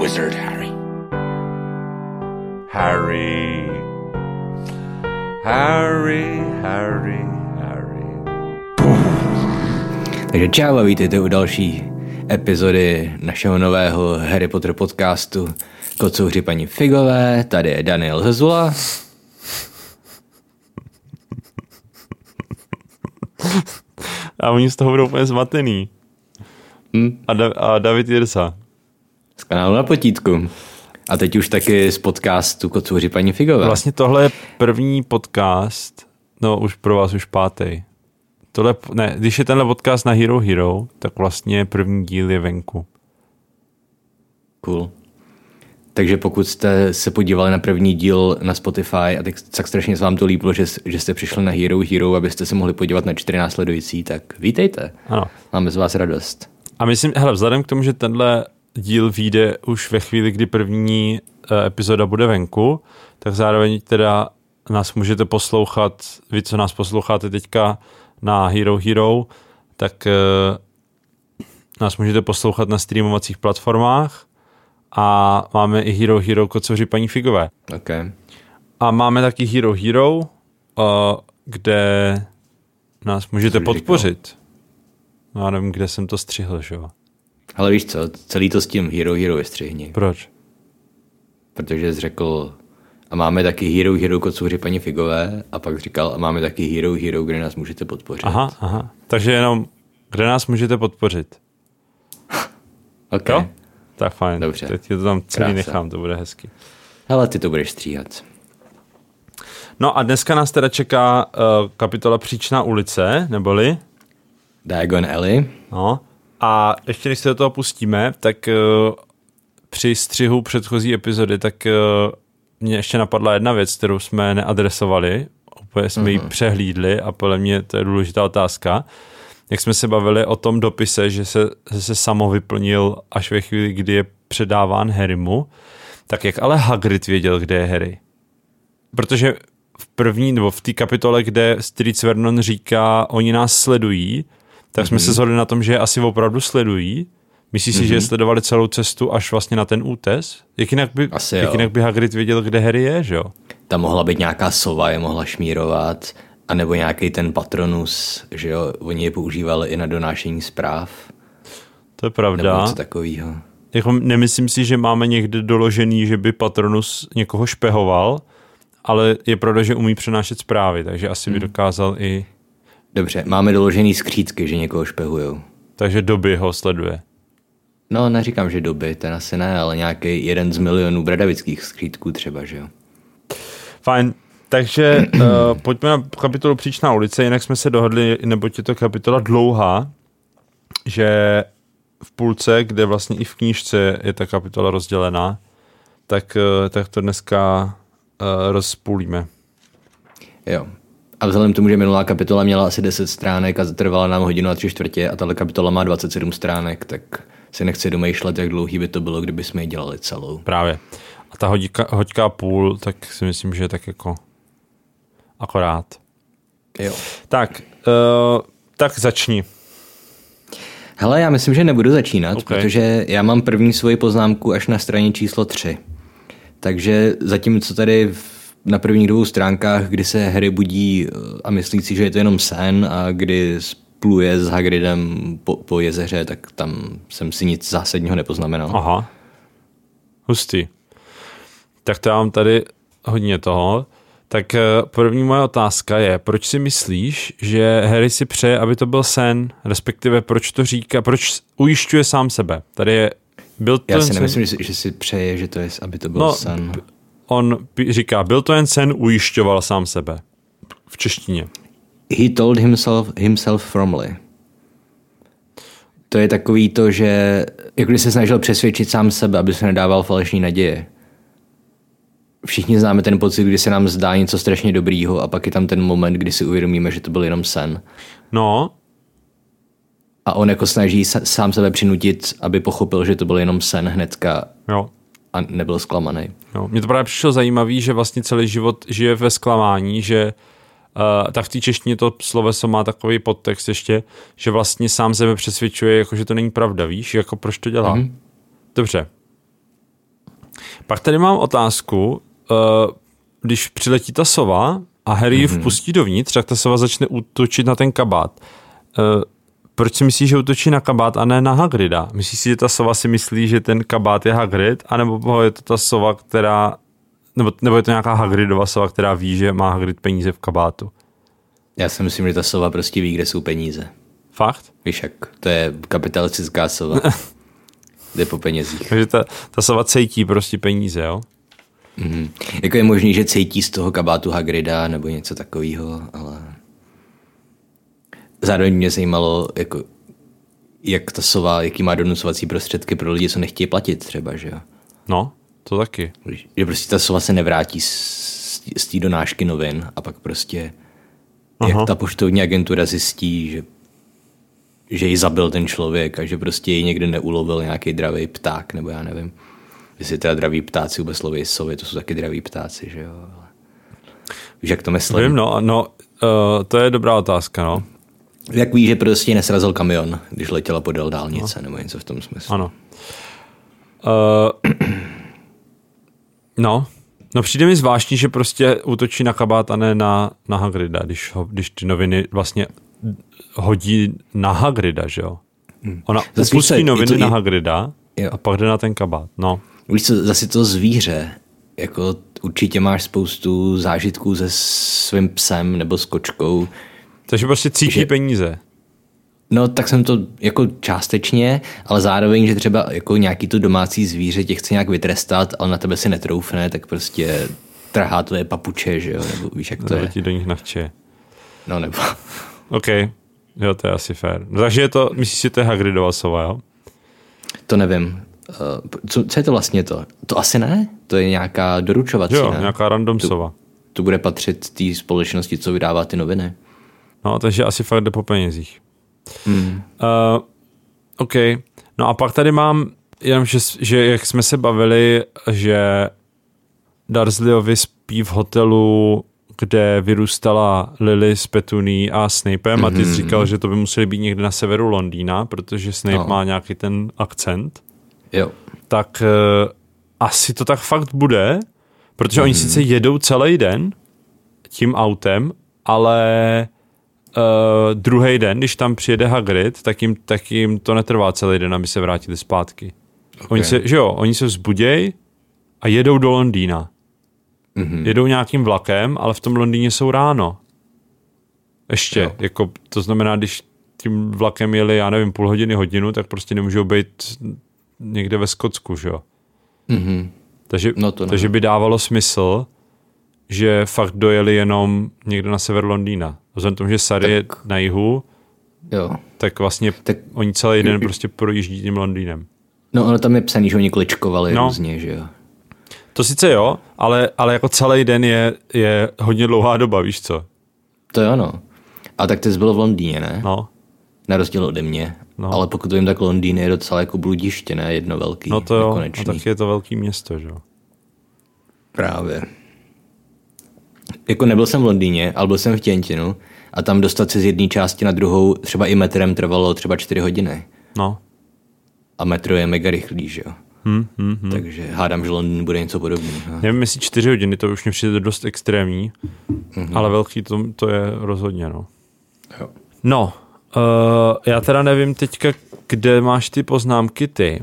wizard, Harry. Harry. Harry, Harry, Harry. Takže čau a vítejte u další epizody našeho nového Harry Potter podcastu Kocouři paní Figové. Tady je Daniel Zezula. A oni z toho budou úplně zmatený. Hm? A, da- a David Jirsa. Kanálu na potítku. A teď už taky z podcastu Kocouři paní Figové. Vlastně tohle je první podcast, no už pro vás už pátý. Tohle, ne, když je tenhle podcast na Hero Hero, tak vlastně první díl je venku. Cool. Takže pokud jste se podívali na první díl na Spotify a tak, tak strašně se vám to líbilo, že, že jste přišli na Hero Hero, abyste se mohli podívat na čtyři následující, tak vítejte. Ano. Máme z vás radost. A myslím, hele, vzhledem k tomu, že tenhle díl vyjde už ve chvíli, kdy první eh, epizoda bude venku, tak zároveň teda nás můžete poslouchat, vy, co nás posloucháte teďka na Hero Hero, tak eh, nás můžete poslouchat na streamovacích platformách a máme i Hero Hero Kocoři paní Figové. Okay. A máme taky Hero Hero, eh, kde nás můžete podpořit. No, já nevím, kde jsem to střihl, že jo? Ale víš co, celý to s tím Hero Hero vystřihni, Proč? protože jsi řekl, a máme taky Hero Hero Kocouři paní Figové, a pak říkal, a máme taky Hero Hero, kde nás můžete podpořit. Aha, aha. Takže jenom, kde nás můžete podpořit? Ok. Jo? Tak fajn. Dobře. Teď ti to tam celý Krása. nechám, to bude hezky. Hele, ty to budeš stříhat. No a dneska nás teda čeká uh, kapitola Příčná ulice, neboli? Diagon Alley. No. A ještě než se do toho pustíme, tak uh, při střihu předchozí epizody, tak uh, mě ještě napadla jedna věc, kterou jsme neadresovali, úplně jsme ji přehlídli a podle mě to je důležitá otázka. Jak jsme se bavili o tom dopise, že se, že se samo vyplnil až ve chvíli, kdy je předáván Harrymu, tak jak ale Hagrid věděl, kde je Harry? Protože v první, nebo v té kapitole, kde Streets Vernon říká, oni nás sledují, tak jsme se shodli na tom, že je asi opravdu sledují. Myslíš si, že je sledovali celou cestu až vlastně na ten útes? Jak jinak by, Asi jak jo. jinak by Hagrid věděl, kde Harry je, že jo? Tam mohla být nějaká sova, je mohla šmírovat, anebo nějaký ten patronus, že jo, oni je používali i na donášení zpráv, To je nebo pravda. něco takového. Jako nemyslím si, že máme někde doložený, že by Patronus někoho špehoval, ale je pravda, že umí přenášet zprávy, takže asi by dokázal i... Dobře, máme doložený skřídky, že někoho špehujou. Takže doby ho sleduje. No, neříkám, že doby, ten asi ne, ale nějaký jeden z milionů bradavických skřídků třeba, že jo. Fajn, takže uh, pojďme na kapitolu Příčná ulice, jinak jsme se dohodli, neboť je to kapitola dlouhá, že v půlce, kde vlastně i v knížce je ta kapitola rozdělená, tak, uh, tak to dneska uh, rozpůlíme. Jo. A vzhledem k tomu, že minulá kapitola měla asi 10 stránek a trvala nám hodinu a tři čtvrtě a tahle kapitola má 27 stránek, tak si nechci domýšlet, jak dlouhý by to bylo, kdyby jsme ji dělali celou. Právě. A ta hodika, hoďka a půl, tak si myslím, že je tak jako akorát. Jo. Tak, uh, tak začni. Hele, já myslím, že nebudu začínat, Ok. okay. protože já mám první svoji poznámku až na straně číslo 3. Takže zatímco tady v- na prvních dvou stránkách, kdy se Harry budí eh, a myslí si, že je to jenom sen a kdy spluje s Hagridem po, po jezeře, tak tam jsem si nic zásadního nepoznamenal. Aha. Hustý. Tak to já mám tady hodně toho. Tak eh, první moje otázka je, proč si myslíš, že Harry si přeje, aby to byl sen, respektive proč to říká, proč ujišťuje sám sebe? Tady je, byl to Já si sen- nemyslím, že si, že si přeje, že to je, aby to byl no, sen. On říká, byl to jen sen, ujišťoval sám sebe. V češtině. He told himself, himself firmly. To je takový to, že jako když se snažil přesvědčit sám sebe, aby se nedával falešní naděje. Všichni známe ten pocit, kdy se nám zdá něco strašně dobrýho a pak je tam ten moment, kdy si uvědomíme, že to byl jenom sen. No, A on jako snaží sám sebe přinutit, aby pochopil, že to byl jenom sen hnedka jo. A nebyl zklamaný. Jo, mně to právě přišlo zajímavý, že vlastně celý život žije ve zklamání, že uh, tak v té češtině to sloveso má takový podtext ještě, že vlastně sám sebe přesvědčuje, jako že to není pravda, víš, jako proč to dělá. Mm-hmm. Dobře. Pak tady mám otázku, uh, když přiletí ta sova a Harry ji Mhm. vpustí dovnitř, tak ta sova začne útočit na ten kabát. Uh, proč si myslíš, že útočí na kabát a ne na Hagrida? Myslíš si, že ta sova si myslí, že ten kabát je Hagrid, anebo je to ta sova, která, nebo, nebo je to nějaká Hagridova sova, která ví, že má Hagrid peníze v kabátu? Já si myslím, že ta sova prostě ví, kde jsou peníze. Fakt? Víš jak, to je kapitalistická sova. Jde po penězích. Takže ta, ta sova cítí prostě peníze, jo? Mhm. Jako je možný, že cítí z toho kabátu Hagrida nebo něco takového, ale zároveň mě zajímalo, jako, jak ta sova, jaký má donucovací prostředky pro lidi, co nechtějí platit třeba, že jo. No, to taky. Že prostě ta sova se nevrátí z, z té donášky novin a pak prostě, Aha. jak ta poštovní agentura zjistí, že že ji zabil ten člověk a že prostě ji někde neulovil nějaký dravý pták, nebo já nevím. Jestli teda draví ptáci vůbec loví sovy, to jsou taky draví ptáci, že jo. Víš, jak to myslím? Vím, no, no uh, to je dobrá otázka, no. Jak víš, že prostě nesrazil kamion, když letěla podél dálnice, no. nebo něco v tom smyslu. Ano. Uh, no, no přijde mi zvláštní, že prostě útočí na kabát a ne na, na Hagrida, když, ho, když ty noviny vlastně hodí na Hagrida, že jo. Ona Zase upustí noviny to na Hagrida Jo. a pak jde na ten kabát, no. Víš co, zase to zvíře, jako určitě máš spoustu zážitků se svým psem nebo s kočkou. Takže prostě cítí Že- peníze. No tak jsem to jako částečně, ale zároveň, že třeba jako nějaký to domácí zvíře tě chce nějak vytrestat, ale na tebe si netroufne, tak prostě trhá tvoje papuče, že jo, nebo víš, jak to Nebo je. ti do nich nechče. No nebo, OK, jo, to je asi fér. No, takže je to, myslíš si, to je Hagridova sova, jo? to nevím. Uh, Co, co je to vlastně to? To asi ne? To je nějaká doručovací, Jo, ne? nějaká random sova. To bude patřit té společnosti, co vydává ty noviny. No, takže asi fakt jde po penězích. Hmm. Uh, OK. No a pak tady mám, jenom, že, že jak jsme se bavili, že Dursleyovi spí v hotelu, kde vyrůstala Lily s Petuní a Snapem mm-hmm. a ty jsi říkal, že to by museli být někde na severu Londýna, protože Snape No. no. má nějaký ten akcent. Jo. Tak uh, asi to tak fakt bude, protože mm-hmm. oni sice jedou celý den tím autem, ale uh, druhý den, když tam přijede Hagrid, tak jim, tak jim to netrvá celý den, aby se vrátili zpátky. Okay. Oni se, že jo, oni se vzbudějí a jedou do Londýna. Mm-hmm. Jedou nějakým vlakem, ale v tom Londýně jsou ráno. Ještě, jo. jako to znamená, když tím vlakem jeli, já nevím, půl hodiny, hodinu, tak prostě nemůžou být někde ve Skotsku, že jo. Mm-hmm. Takže, No to ne. takže by dávalo smysl, že fakt dojeli jenom někde na sever Londýna. Vzhledem tomu, že Sary je na jihu, Jo. tak vlastně Tak- oni celý den prostě projíždí tím Londýnem. No ono tam je psaný, že oni kličkovali no. No. různě, že jo. To sice jo, ale, ale jako celý den je, je hodně dlouhá doba, víš co? To jo, no. A tak ty jsi byl v Londýně, ne? No, Na rozdíl ode mě. No. Ale pokud vím, tak Londýn je docela jako bludiště, ne? Jedno velký, no to jo, nekonečný. no tak je to velký město, že jo. Právě. Jako nebyl jsem v Londýně, ale byl jsem v Těntinu a tam dostat se z jedné části na druhou třeba i metrem trvalo třeba čtyři hodiny. No, A metro je mega rychlý, že jo. hm, hm, hm. Takže hádám, že Londýn bude něco podobného. Nevím, jestli čtyři hodiny, to už mě přijde dost extrémní, mm-hmm. ale velký to, to je rozhodně, no. Jo. No, uh, já teda nevím teďka, kde máš ty poznámky ty,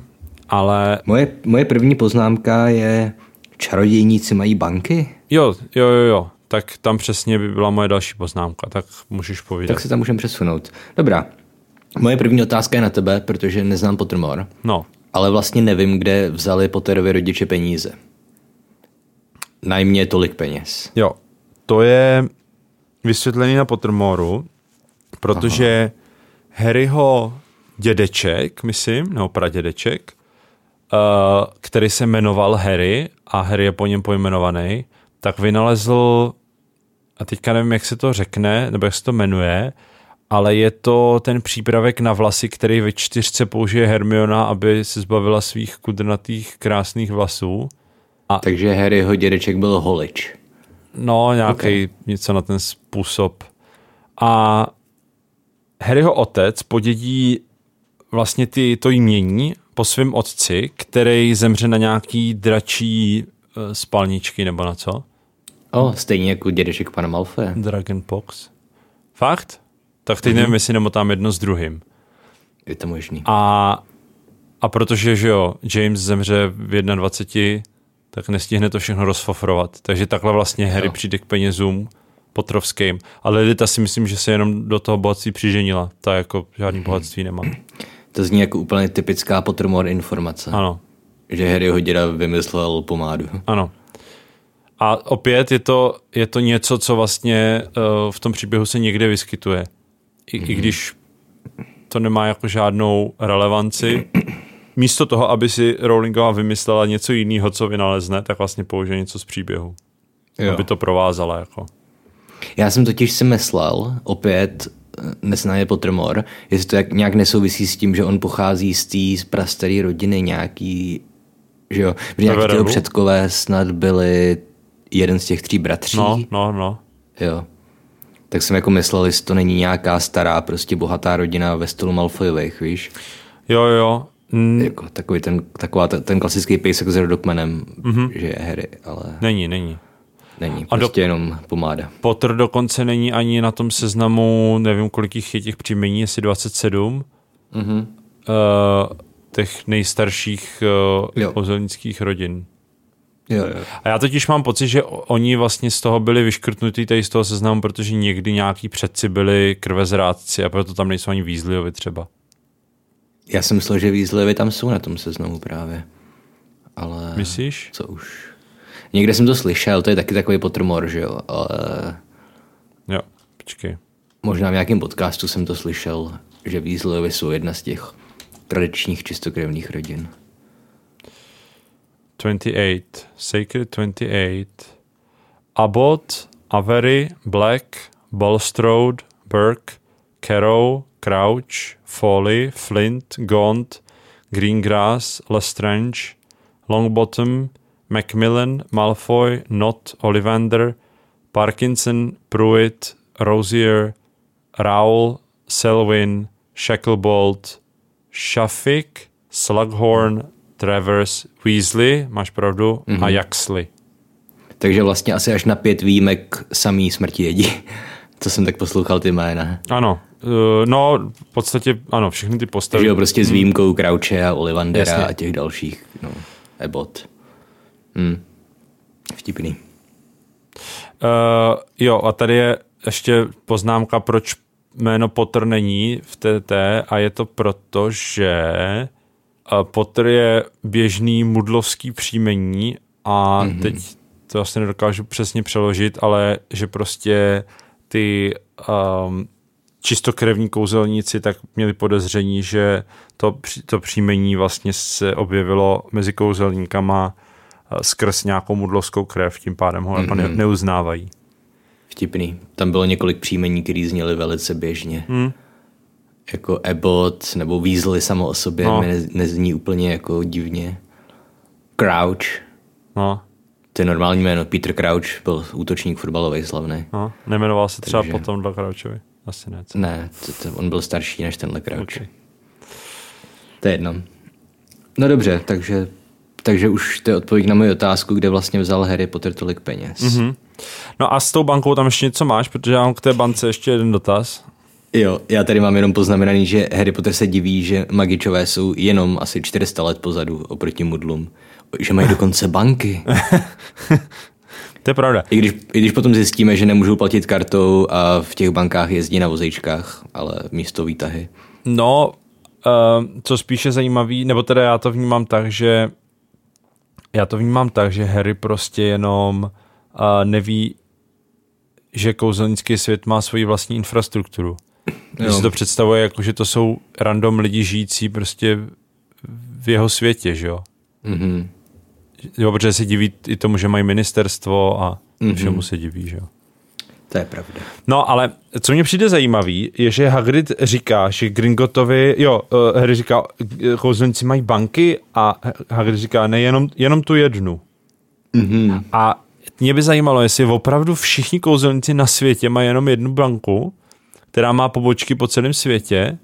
ale Moje, moje první poznámka je čarodějníci mají banky? jo, jo, jo, jo, tak tam přesně by byla moje další poznámka, tak můžeš povídat. Tak se tam můžeme přesunout. Dobrá. Moje první otázka je na tebe, protože neznám Pottermore, No, ale vlastně nevím, kde vzali Potterovi rodiče peníze. Najmě tolik peněz. jo, to je vysvětlený na Pottermoru, protože Aha. Harryho dědeček, myslím, nebo pradědeček, uh, který se jmenoval Harry a Harry je po něm pojmenovaný, tak vynalezl, a teďka nevím, jak se to řekne, nebo jak se to jmenuje, ale je to ten přípravek na vlasy, který ve čtyřce použije Hermiona, aby se zbavila svých kudrnatých krásných vlasů. Takže Harryho dědeček byl holič. No, nějaký okay. něco na ten způsob. A Harryho otec podědí vlastně ty, to jmění po svém otci, který zemře na nějaký dračí uh, spalničky nebo na co? O, stejně jako dědeček pana Malfoje. Dragon Pox. Fakt? Tak teď mm-hmm. nevím, jestli nemotám jedno s druhým. Je to možný. A, a protože, že jo, James zemře v 21, tak nestihne to všechno rozfofrovat. Takže takhle vlastně Harry Jo. přijde k penězům Potrovským. Ale Lidita si myslím, že se jenom do toho bohatství přiženila. Ta jako žádný bohatství nemá. To zní jako úplně typická Pottermore informace. Ano, Že Harryho děda vymyslel pomádu. ano. A opět je to, je to něco, co vlastně uh, v tom příběhu se někde vyskytuje. I, mm-hmm. I když to nemá jako žádnou relevanci. Místo toho, aby si Rowlingová vymyslela něco jiného, co vynalezne, tak vlastně použije něco z příběhu. Jo. Aby to provázala. Jako. Já jsem totiž si myslel, opět nesnáje Pottermore, jestli to jak, nějak nesouvisí s tím, že on pochází z té prastaré rodiny nějaký, že jo, že nějaký předkové snad byli jeden z těch tří bratří. No, no, no. Jo. Tak jsem jako myslel, jestli to není nějaká stará, prostě bohatá rodina ve stylu Malfoyových, víš? Jo, jo. N- Jako takový ten, taková, ten, ten klasický pejsek s rodokmenem, Mhm. mm-hmm. že je Harry, ale není, není. není. A do- Prostě jenom pomáda. Potter dokonce není ani na tom seznamu, nevím, kolik jich je těch příjmení, jestli 27. Mm-hmm. Uh, těch nejstarších uh, Jo. kouzelnických rodin. Jo, jo. A já totiž mám pocit, že oni vlastně z toho byli vyškrtnutí tady z toho seznamu, protože někdy nějaký předci byli krvezrádci a proto tam nejsou ani Weasleyovi třeba. Já jsem myslel, že Weasleyovi tam jsou na tom seznamu právě. Ale Myslíš? co už. Někde jsem to slyšel, to je taky takový Pottermore, že jo, ale Jo, počkej. možná v nějakém podcastu jsem to slyšel, že Weasleyovi jsou jedna z těch tradičních čistokrevných rodin. 28. Sacred 28. Abbott, Avery, Black, Bulstrode, Burke, Carrow, Crouch, Foley, Flint, Gaunt, Greengrass, Lestrange, Longbottom, Macmillan, Malfoy, Knott, Ollivander, Parkinson, Pruitt, Rosier, Rowell, Selwyn, Shacklebolt, Shafik, Slughorn, Travers, Weasley, máš pravdu, mm-hmm. a Yaxley. Takže vlastně asi až na pět výjimek samý smrti jedí. Co jsem tak poslouchal ty jména. Ano, uh, no v podstatě ano, všechny ty postavy. Takže jo, prostě s výjimkou Crouche a Ollivandera Jasně. a těch dalších, no, Abbott. Hm. Vtipný. Uh, jo, a tady je ještě poznámka, proč jméno Potter není v TT a je to proto, že Potter je běžný mudlovský příjmení a mm-hmm. teď to asi nedokážu přesně přeložit, ale že prostě ty um, čistokrevní kouzelníci tak měli podezření, že to, to příjmení vlastně se objevilo mezi kouzelníkama eh, skrz nějakou mudlovskou krev, tím pádem ho ne, neuznávají. Vtipný. Tam bylo několik příjmení, které zněly velice běžně. Hmm. Jako Abbott nebo Weasley samo o sobě No. no. ne, nezní úplně jako divně. Crouch, No, to je normální jméno. Peter Crouch byl útočník fotbalový slavný. no, nemenoval se třeba Takže- potom do Crouchovi. Asi ne. co? Ne, to, to, on byl starší než tenhle Crouch. Okay. To je jedno. No dobře, takže, takže už to je odpověď na moji otázku, kde vlastně vzal Harry Potter tolik peněz. Mhm. Mm-hmm. No a s tou bankou tam ještě něco máš, protože já mám k té bance ještě jeden dotaz. Jo, já tady mám jenom poznamenaný, že Harry Potter se diví, že magičové jsou jenom asi 400 let pozadu oproti mudlům. Že mají dokonce banky. To je pravda. I když, I když potom zjistíme, že nemůžou platit kartou a v těch bankách jezdí na vozejčkách, ale místo výtahy. No, uh, co spíše zajímavý, nebo teda já to vnímám tak, že já to vnímám tak, že Harry prostě jenom uh, neví, že kouzelnický svět má svoji vlastní infrastrukturu. Jo. si to představuje jako, že to jsou random lidi žijící prostě v jeho světě, že jo? Mhm. Jo, protože se diví i tomu, že mají ministerstvo a mm-hmm. všemu se diví, že jo. To je pravda. No, ale co mě přijde zajímavý, je, že Hagrid říká, že Gringotovi, jo, uh, Harry říká, eh, kouzelníci mají banky a Hagrid říká, ne, jenom, jenom tu jednu. Mhm. A mě by zajímalo, jestli opravdu všichni kouzelníci na světě mají jenom jednu banku, která má pobočky po celém světě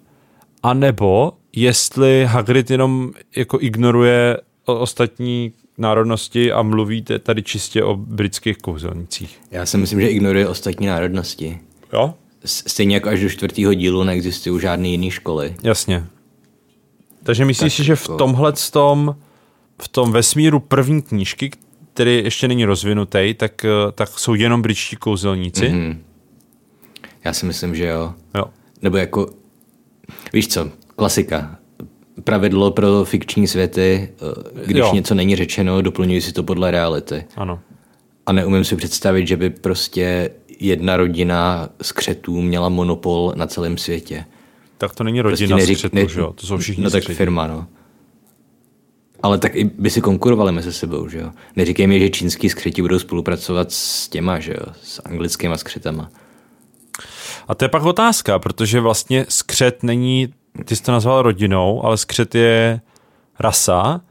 A nebo jestli Hagrid jenom jako ignoruje ostatní národnosti a mluví tady čistě o britských kouzelnicích. Já si myslím, že ignoruje ostatní národnosti. Jo? Stejně jako až do čtvrtého dílu neexistují žádné jiné školy. Jasně. Takže myslíš Tak si, že v jako- tomhle tom, v tom vesmíru první knížky, který ještě není rozvinutý, tak, eh, tak jsou jenom britští kouzelníci? Mm-hmm. Já si myslím, že jo. Jo. Nebo jako, víš co, klasika. Pravidlo pro fikční světy, eh, když Jo. něco není řečeno, doplňuji si to podle reality. Ano. A neumím si představit, že by prostě jedna rodina z křetů měla monopol na celém světě. Tak to není rodina prostě skřetů, že jo? To jsou všichni No tak skřetí. firma, no. Ale tak i by si konkurovali mezi sebou, že jo? Neříkej mi, že čínský skřeti budou spolupracovat s těma, že jo? S anglickýma skřetama. A to je pak otázka, protože vlastně skřet není, ty jsi to nazval rodinou, ale skřet je rasa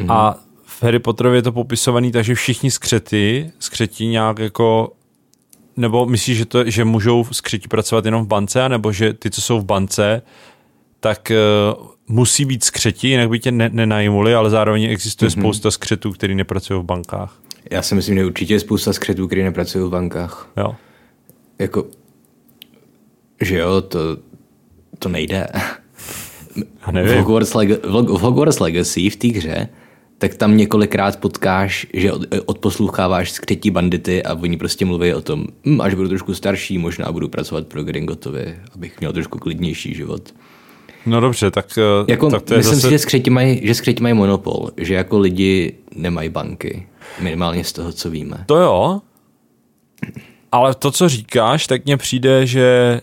mm-hmm. a v Harry Potterově je to popisovaný tak, že všichni skřety, skřeti nějak jako nebo myslíš, že, to, že můžou skřeti pracovat jenom v bance, nebo že ty, co jsou v bance, tak uh, musí být skřeti, jinak by tě ne, nenajmuli, ale zároveň existuje mm-hmm. spousta skřetů, který nepracují v bankách. Já si myslím, že určitě je spousta skřetů, který nepracují v bankách. Jo. Jako, že jo, to, to nejde. V. Hogwarts, Leg- v Hogwarts Legacy v té hře, tak tam několikrát potkáš, že od, odposloucháváš skřetí bandity a oni prostě mluví o tom, hm, až budu trošku starší, možná budu pracovat pro Gringotovi, abych měl trošku klidnější život. No dobře, tak, eh, Jako, tak to je myslím zase... si, že skřeti, mají, že skřeti mají monopol, že jako lidi nemají banky, minimálně z toho, co víme. To jo, ale to, co říkáš, tak mně přijde, že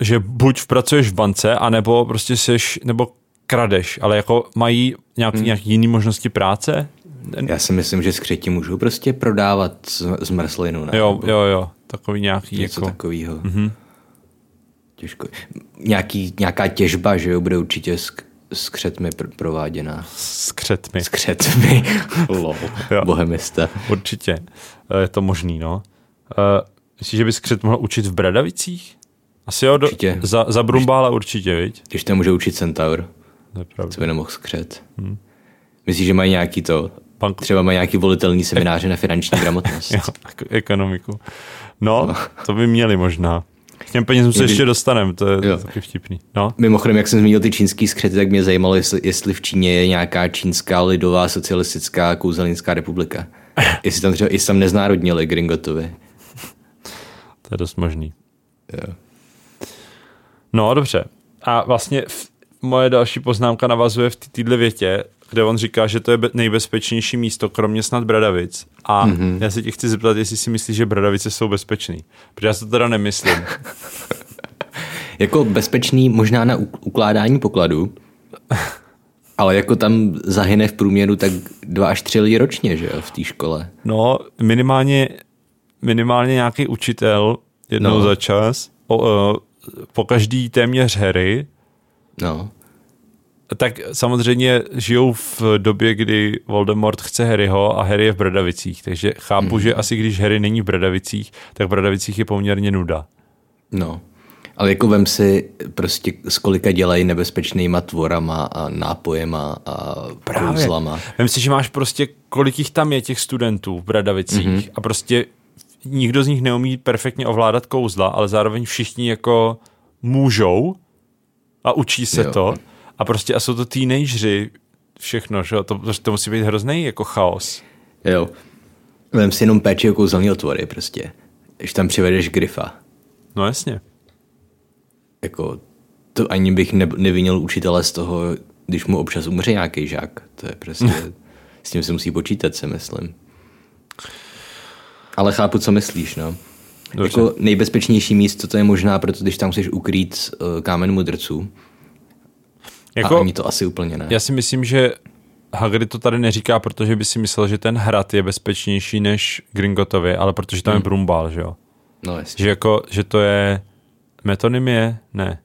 že buď pracuješ v bance, anebo prostě seš, nebo kradeš, ale jako mají nějaký, hmm. nějaký jiný možnosti práce? Já si myslím, že skřeti můžou prostě prodávat zmrzlinu. Ne? Jo, jo, jo, takový nějaký Něco jako... takového. Mm-hmm. Těžko. Nějaký, nějaká těžba, že jo, bude určitě s, s křetmi pr- prováděná. S křetmi. S křetmi. Lol. Bohemista. Určitě. Eh, Je to možný, no. Eh, Myslíš, že bys křet mohl učit v Bradavicích? Asi jo, do, Určitě. za, za Brumbála určitě, viď? Když to může učit centaur, co by nemohl skřet. Hmm. Myslíš, že mají nějaký to, Bank- třeba mají nějaký volitelný semináře na finanční gramotnost? Jo, jako ekonomiku. No, to by měli možná. K těm penězům se ještě dostaneme, to je Jo. taky vtipný. No, Mimochodem, jak jsem zmínil ty čínský skřety, tak mě zajímalo, jestli, jestli v Číně je nějaká čínská lidová socialistická kouzelnická republika. jestli tam třeba jestli tam neznárodnili Gringotovi. to je dost možný. Jo. No, dobře. A vlastně v, moje další poznámka navazuje v této větě, kde on říká, že to je be- nejbezpečnější místo, kromě snad Bradavic. A Mhm. mm-hmm. já se tě chci zeptat, jestli si myslíš, že Bradavice jsou bezpečný. Protože já si to teda nemyslím. Jako bezpečný možná na ukládání pokladu, ale jako tam zahyne v průměru tak dva až tři lidi ročně, že jo, v té škole. No, minimálně, minimálně nějaký učitel jednou No. za čas, o, o, po každý téměř hery, No, tak samozřejmě žijou v době, kdy Voldemort chce Harryho a Harry je v Bradavicích, takže chápu, mm. že asi když Harry není v Bradavicích, tak v Bradavicích je poměrně nuda. no. Ale jako vem si prostě z kolika dělají nebezpečnýma tvorama a nápojema a kouzlama. Vem si, že máš prostě, kolik jich tam je těch studentů v Bradavicích Mhm. mm-hmm. a prostě nikdo z nich neumí perfektně ovládat kouzla, ale zároveň všichni jako můžou a učí se Jo. to a prostě a jsou to teenageři všechno, že? To, to musí být hrozný jako chaos. Jo. Vem si jenom péči o kouzelný otvory prostě. Když tam přivedeš Grifa. No jasně. Jako, to ani bych ne, nevinil učitele z toho, když mu občas umře nějaký žák. To je prostě, s tím se musí počítat, si myslím. Ale chápu, co myslíš, no. Dobře. Jako nejbezpečnější místo to je možná, proto když tam chceš ukrýt uh, kámen mudrců. Jako, a ani to asi úplně ne. já si myslím, že Hagrid to tady neříká, protože by si myslel, že ten hrad je bezpečnější než Gringotově, ale protože tam hmm. je Brumbál, že jo? No jasně. Že, jako, že to je metonymie? Ne.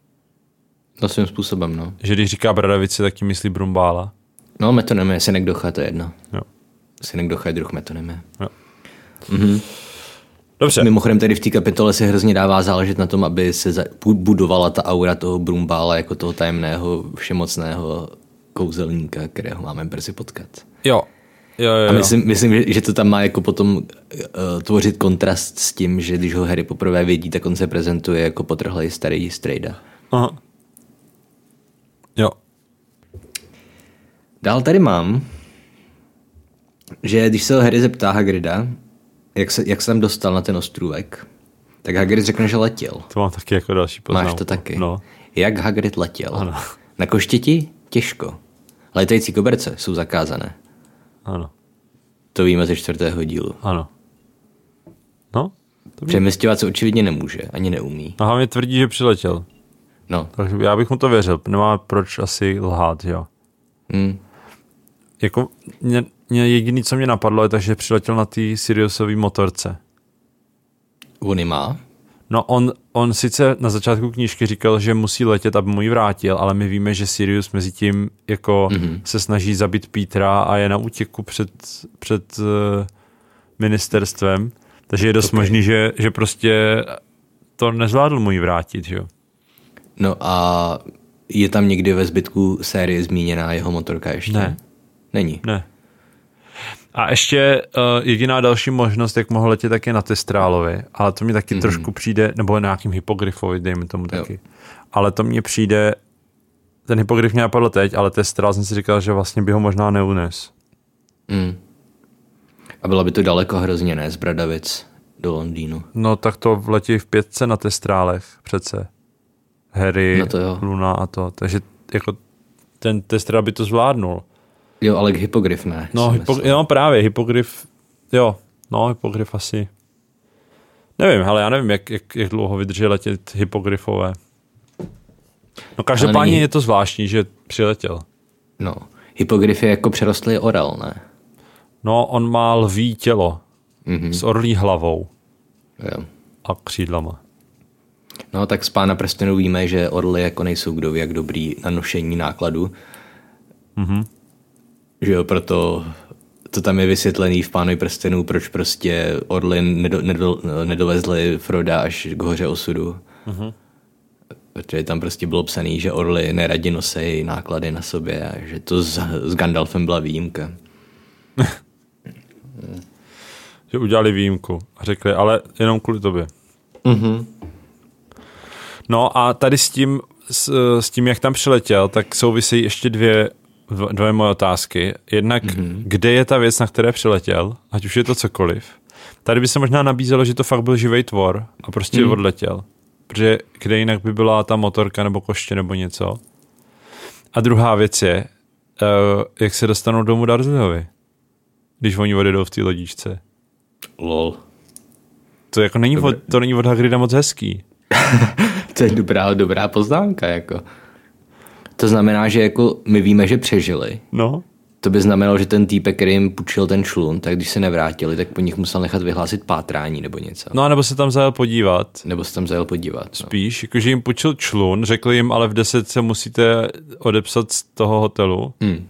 No svým způsobem, no. Že když říká Bradavice, tak tím myslí Brumbála. No metonymie, synekdocha, to je jedno. Jo. Synekdocha je druh metonymie. Jo. Mhm. Dobře. Mimochodem tady v té kapitole se hrozně dává záležet na tom, aby se za- bu- budovala ta aura toho Brumbála jako toho tajemného, všemocného kouzelníka, kterého máme brzy potkat. Jo. Jo, jo, jo. A myslím, myslím že, že to tam má jako potom uh, tvořit kontrast s tím, že když ho Harry poprvé vidí, tak on se prezentuje jako potrhlej starý strejda. Aha. Jo. Dál tady mám, že když se ho Harry zeptá Hagrida, jak se, jak se tam dostal na ten ostrůvek, tak Hagrid řekne, že letěl. To mám taky jako další poznámku. Máš to taky. No. Jak Hagrid letěl? Ano. Na koštěti? Těžko. Letající koberce jsou zakázané. Ano. To víme ze čtvrtého dílu. Ano. No. To Přemysťovat se očividně nemůže, ani neumí. A hlavně tvrdí, že přiletěl. No, Takže já bych mu to věřil. Nemá proč asi lhát, jo. hm. Jako mě, mě jediný, co mě napadlo, je tak, že přiletěl na té Siriusové motorce. on má. No on, on sice na začátku knížky říkal, že musí letět, aby mu ji vrátil, ale my víme, že Sirius mezi tím jako mm-hmm. se snaží zabít Petra a je na útěku před, před uh, ministerstvem, takže je dost okay. možný, že, že prostě to nezvládl mu ji vrátit, že jo. No a je tam někdy ve zbytku série zmíněná jeho motorka ještě? Ne. Není. Ne. A ještě uh, jediná další možnost, jak mohl letět, tak je na Testrálovi, ale to mi taky mm-hmm. trošku přijde, nebo na nějakým hypogryfovi, dejme tomu taky. Jo. Ale to mně přijde, ten hypogryf mě napadl teď, ale Testrál jsem si říkal, že vlastně by ho možná neunes. Mm. A bylo by to daleko hrozně, ne, z Bradavic do Londýnu. No tak to letí v pětce na Testrálech přece. Harry, No to jo. Luna a to. Takže jako ten Testrál by to zvládnul. Jo, ale k hypogryf ne. No, hypo, jo, právě, hypogryf, jo, no, hypogryf asi. Nevím, ale já nevím, jak, jak, jak dlouho vydrží letět hypogryfové. No každopádně není- je to zvláštní, že přiletěl. no. Hypogryf je jako přerostlý orel, ne? No, on má lví tělo Mhm. s orlí hlavou Jo. a křídlama. No, tak z pána prstenů víme, že orly jako nejsou kdo ví jak dobrý na nošení nákladu. Mhm. Že jo, proto to tam je vysvětlený v pánovi prstenů, proč prostě orly nedo, nedo, nedovezly Froda až k hoře osudu. Mhm. Protože tam prostě bylo psaný, že orly neradi nosejí náklady na sobě a že to s, s Gandalfem byla výjimka. Že udělali výjimku a řekli, ale jenom kvůli tobě. Mhm. No a tady s tím, s, s tím, jak tam přiletěl, tak souvisejí ještě dvě, dv- dvě moje otázky. Jednak, mm-hmm. kde je ta věc, na které přiletěl, ať už je to cokoliv. Tady by se možná nabízelo, že to fakt byl živý tvor a prostě mm. odletěl. Protože kde jinak by byla ta motorka nebo koště nebo něco. A druhá věc je, uh, jak se dostanou domů Darzleyovi, když oni odjedou v té lodičce. Lol. To jako není od, to není od Hagrida moc hezký. To je dobrá, dobrá poznámka, jako. To znamená, že jako my víme, že přežili. No, To by znamenalo, že ten týpek, který jim půjčil ten člun, tak když se nevrátili, tak po nich musel nechat vyhlásit pátrání nebo něco. no a nebo se tam zajel podívat. Nebo se tam zajel podívat. No. Spíš, jakože jim počil člun, řekli jim, ale v 10 se musíte odepsat z toho hotelu. Hmm.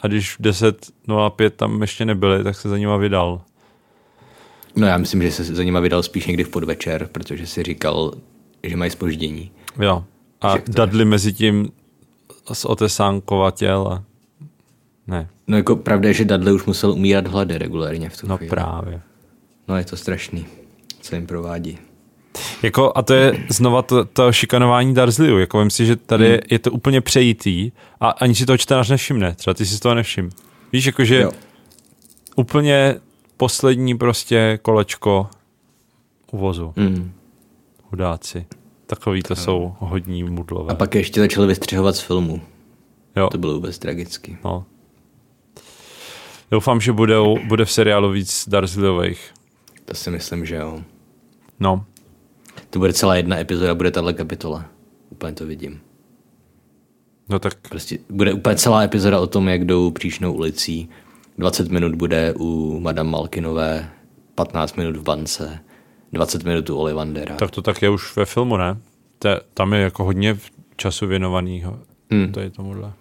A když v 10.05 tam ještě nebyli, tak se za nima vydal. No já myslím, že se za nima vydal spíš někdy v podvečer, protože si říkal, že mají spoždění. Jo. A Dudley mezi tím z otesánkovatěl. Ne, No jako pravda je, že Dudley už musel umírat hlady regulérně v tu no chvíli. právě. No je to strašný, co jim provádí. Jako, a to je znova to, to šikanování Darzliu. Jako vím si, že tady Hmm. je to úplně přejítý a ani si toho čtenář nevšimne. Třeba ty si z toho nevšim. Víš, jakože Jo. úplně poslední prostě kolečko uvozu. Mm. Hudáci. Takový to jsou hodní mudlové. A pak ještě začali vystřihovat z filmu. Jo, To bylo vůbec tragický. no. Doufám, že budou, bude v seriálu víc Darzliových. To si myslím, že jo. No, To bude celá jedna epizoda, bude tahle kapitola. Úplně to vidím. no tak Prostě bude úplně celá epizoda o tom, jak jdou příšnou ulicí. 20 minut bude u Madame Malkinové, 15 minut v bance, 20 minut u Olivandera. Tak to tak je už ve filmu, ne? Te, tam je jako hodně času věnovanýho. Hmm. To je tomuhle.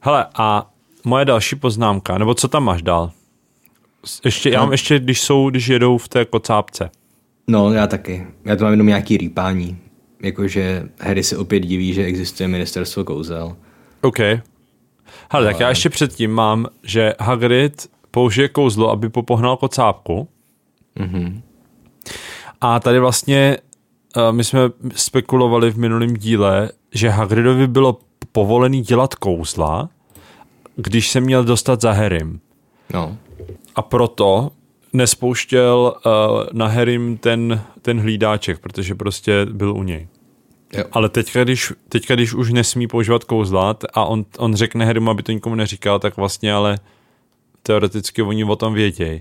Hele, a moje další poznámka, nebo co tam máš dál? Ještě, já mám ještě, když jsou, když jedou v té kocápce. No, já taky. Já to mám jenom nějaký rýpání. Jakože Harry se opět diví, že existuje ministerstvo kouzel. OK. Hele, tak já ještě předtím mám, že Hagrid použije kouzlo, aby popohnal kocápku. Mhm. A tady vlastně uh, my jsme spekulovali v minulém díle, že Hagridovi bylo povolený dělat kouzla, když se měl dostat za Harrym. No. A proto nespouštěl uh, na Harrym ten, ten hlídáček, protože prostě byl u něj. Jo. Ale teďka když, teďka, když už nesmí používat kouzla a on, on řekne Harrymu, aby to nikomu neříkal, tak vlastně ale teoreticky oni o tom vědějí.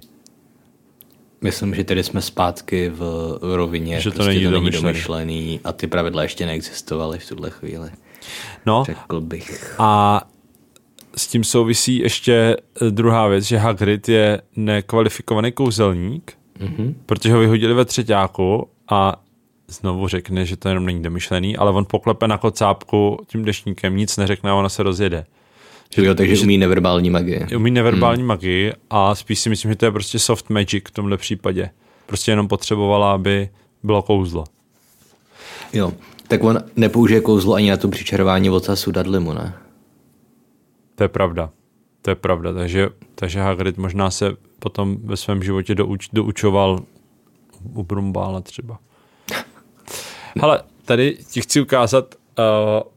Myslím, že tedy jsme zpátky v, rovině, Že to prostě není to není domyšlený. a ty pravidla ještě neexistovaly v tuhle chvíli. No Řekl bych. a s tím souvisí ještě eh, druhá věc, že Hagrid je nekvalifikovaný kouzelník, Mhm. protože ho vyhodili ve třetíku a znovu řekne, že to jenom není domyšlený, ale on poklepe na kocápku tím dešníkem, nic neřekne a ona se rozjede. Jo, takže umí neverbální magie. Umí neverbální hmm. magii a spíš si myslím, že to je prostě soft magic v tomhle případě. Prostě jenom potřebovala, aby bylo kouzlo. Jo. Tak on nepoužije kouzlo ani na to přičarování ocasu Dudleymu, ne? To je pravda. To je pravda. Takže, takže Hagrid možná se potom ve svém životě douč, doučoval u Brumbála třeba. Hele, tady ti chci ukázat uh,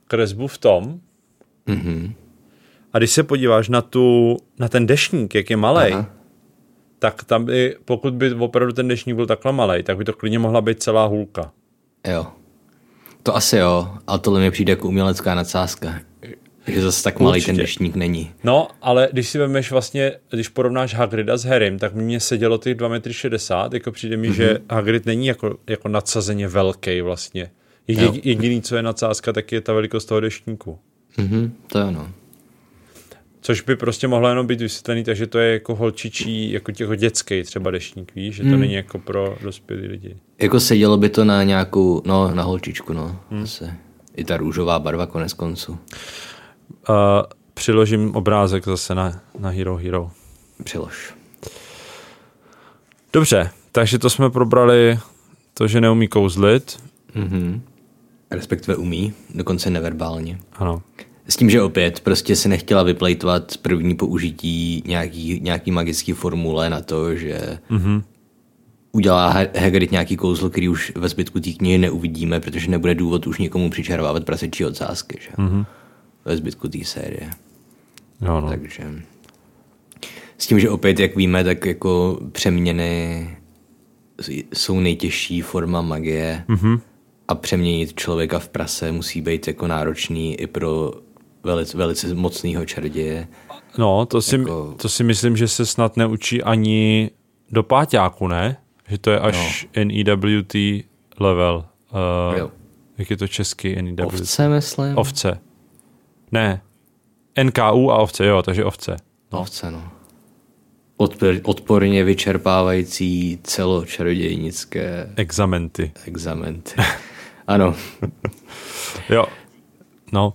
kresbu v tom. Mhm. A když se podíváš na, tu, na ten dešník, jak je malý, tak tam by, pokud by opravdu ten dešník byl takhle malý, tak by to klidně mohla být celá hůlka. Jo. To asi jo, ale tohle mi přijde jako umělecká nadsázka. Že zase tak malý Určitě. ten deštník není. No, ale když si vezmeš vlastně, když porovnáš Hagrida s Harrym, tak mně sedělo těch 2,60 m, jako přijde mi, mm-hmm. že Hagrid není jako, jako nadsazeně velký vlastně. Jediný, co je nadsázka, tak je ta velikost toho deštníku. Mhm, to jo, no. Což by prostě mohlo jenom být vysvětlený, takže to je jako holčičí, jako těho dětský třeba deštník, víš, že to hmm. není jako pro dospělý lidi. Jako sedělo by to na nějakou, no na holčičku, no. Hmm. Zase. I ta růžová barva konec konců. Uh, přiložím obrázek zase na, na Hero Hero. Přilož. Dobře, takže to jsme probrali to, že neumí kouzlit. Mhm. Respektive umí, dokonce neverbálně. Ano. S tím, že opět prostě si nechtěla vyplejtovat první použití nějaký, nějaký magický formule na to, že Mhm. udělá Ha- Hagrid nějaký kouzlo, který už ve zbytku té knihy neuvidíme, protože nebude důvod už nikomu přičarovávat prasečí odsázky, že? Mhm. Ve zbytku té série. Jo, no. Takže s tím, že opět, jak víme, tak jako přeměny jsou nejtěžší forma magie Mhm. a přeměnit člověka v prase musí být jako náročný i pro velice, velice mocného čaroděje. No, to si, Jako- to si myslím, že se snad neučí ani do páťáku, ne? Že to je až no. NEWT level. Uh, Jo. jak je to český NEWT? Ovce, myslím? Ovce. Ne. NKU a ovce, jo, takže ovce. Ovce, no. Odpor, odporně vyčerpávající celočarodějnické Examenty. examenty. ano, Jo. No.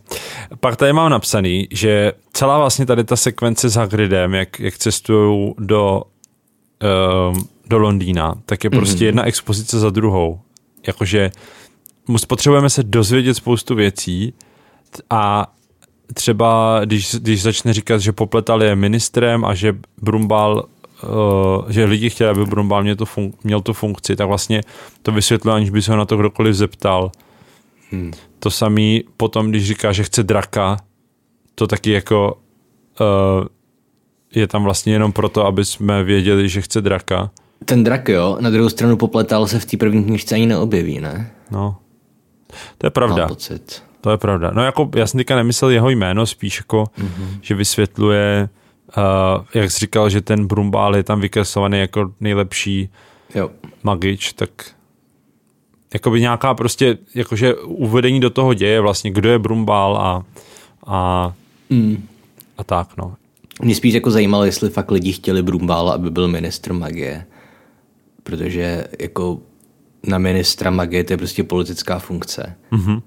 Pak tady mám napsaný, že celá vlastně tady ta sekvence s Hagridem, jak, jak cestují do, um, do Londýna, tak je prostě mm-hmm. jedna expozice za druhou. Jakože potřebujeme se dozvědět spoustu věcí a třeba když, když začne říkat, že Popletal je ministrem a že Brumbal uh, že lidi chtěli, aby Brumbal měl tu, fun- měl tu funkci, tak vlastně to vysvětluje, aniž by se ho na to kdokoliv zeptal. Hmm. To samý potom, když říká, že chce draka, to taky jako uh, je tam vlastně jenom proto, aby jsme věděli, že chce draka. ten drak, jo, na druhou stranu popletal se v té první knižce ani neobjeví, ne? No. To je pravda. Pocit. To je pravda. No jako já jsem teďka nemyslel jeho jméno, spíš jako, mm-hmm. že vysvětluje, uh, jak jsi říkal, že ten Brumbál je tam vykreslovaný jako nejlepší Jo. magič, tak jakoby nějaká prostě, jakože uvedení do toho děje vlastně, kdo je Brumbál a, a, Mm. a tak, no. Mě spíš jako zajímalo, jestli fakt lidi chtěli Brumbála, aby byl ministr magie. Protože jako na ministra magie to je prostě politická funkce. Mhm.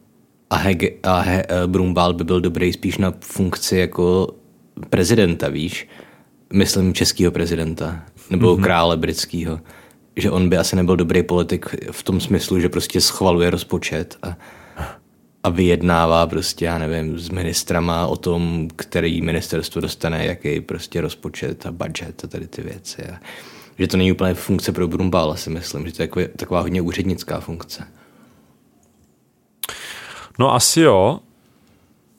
A, Hege, a he, eh, Brumbál by byl dobrý spíš na funkci jako prezidenta, víš? Myslím českého prezidenta. Nebo mm-hmm. krále britského. Že on by asi nebyl dobrý politik v tom smyslu, že prostě schvaluje rozpočet a, a vyjednává prostě, já nevím, s ministrama o tom, který ministerstvo dostane, jaký prostě rozpočet a budget a tady ty věci. A, že to není úplně funkce pro Brumbála, si myslím, že to je taková, taková hodně úřednická funkce. No asi jo.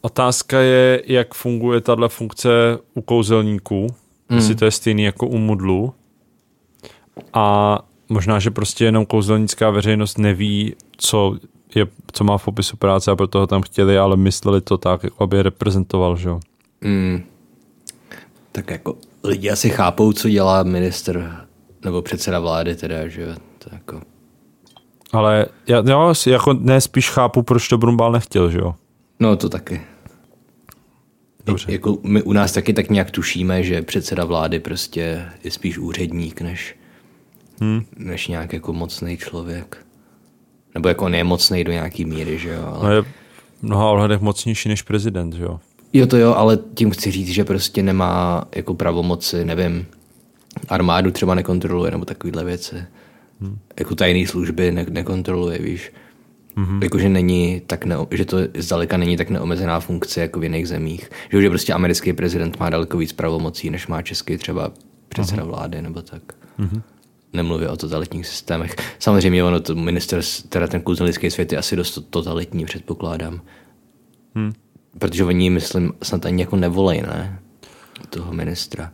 Otázka je, jak funguje tahle funkce u kouzelníků. Mm. Jestli to je stejný jako u Mudlu. A možná, že prostě jenom kouzelnická veřejnost neví, co, je, co má v popisu práce a proto ho tam chtěli, ale mysleli to tak, jako aby je reprezentoval, že jo. Mm. Tak jako lidi asi chápou, co dělá minister nebo předseda vlády teda, že jo. To jako... Ale já, já jako ne spíš chápu, proč to Brumbal nechtěl, že jo. No to taky. Dobře. Jako my u nás taky tak nějak tušíme, že předseda vlády prostě je spíš úředník, než, hmm. než nějak jako mocný člověk. Nebo jako on je mocný do nějaký míry, že jo. Ale... No je v mnoha ohledech mocnější než prezident, že jo. Jo to jo, ale tím chci říct, že prostě nemá jako pravomoci, nevím, armádu třeba nekontroluje nebo takovéhle věci. Hmm. Jako tajné služby ne- nekontroluje, víš. Mm-hmm. Jakože není tak ne, že to zdaleka není tak neomezená funkce jako v jiných zemích. Že už prostě americký prezident má daleko víc pravomocí, než má český třeba předseda mm-hmm. vlády nebo tak. Mm-hmm. Nemluví o totalitních systémech. Samozřejmě ono to minister, teda ten kouzelnický svět je asi dost totalitní, předpokládám. Hmm. Protože oni, myslím, snad ani jako nevolej, ne? Toho ministra.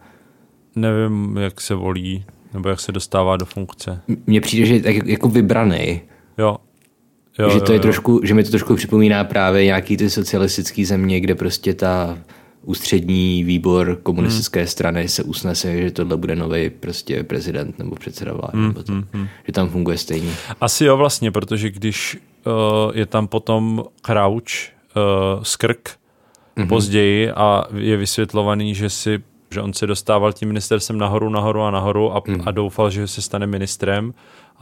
Nevím, jak se volí, nebo jak se dostává do funkce. Mně přijde, že je tak jako vybraný. Jo, Jo, že, to je jo, trošku, že mi to trošku připomíná právě nějaký ty socialistický země, kde prostě ta ústřední výbor komunistické hmm. strany se usnese, že tohle bude nový prostě prezident nebo předseda vlády. Hmm, nebo to, hmm, hmm. Že tam funguje stejně. Asi jo vlastně, protože když uh, je tam potom Crouch, uh, Skrk, hmm. později a je vysvětlovaný, že si že on se dostával tím ministerstvem nahoru, nahoru a nahoru a, hmm. a doufal, že se stane ministrem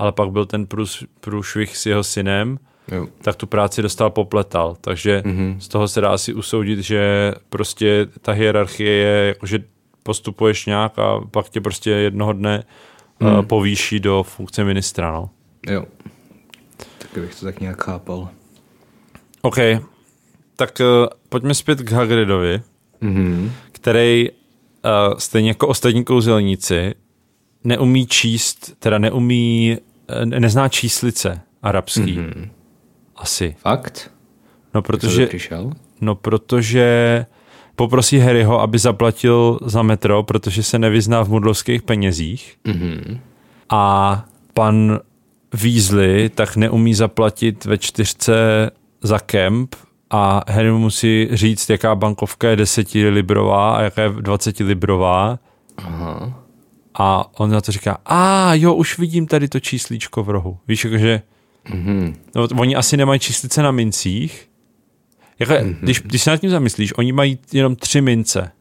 ale pak byl ten průš, průšvih s jeho synem, jo. tak tu práci dostal popletal. Takže mm-hmm. z toho se dá asi usoudit, že prostě ta hierarchie je, jako, že postupuješ nějak a pak tě prostě jednoho dne mm. uh, povýší do funkce ministra. No. Jo. Tak bych to tak nějak chápal. OK. Tak uh, pojďme zpět k Hagridovi, mm-hmm. který uh, stejně jako ostatní kouzelníci neumí číst, teda neumí, nezná číslice arabský. Mm-hmm. Asi. Fakt? No protože, no protože poprosí Harryho, aby zaplatil za metro, protože se nevyzná v mudlovských penězích. Mm-hmm. A pan Weasley tak neumí zaplatit ve čtyřce za kemp a Harry musí říct, jaká bankovka je 10 librová a jaká je 20 librová. Aha. A on na to říká, a jo, už vidím tady to číslíčko v rohu. Víš, jakože, mm-hmm. no, oni asi nemají číslice na mincích. Jako, mm-hmm. když, když se nad tím zamyslíš, oni mají jenom tři mince.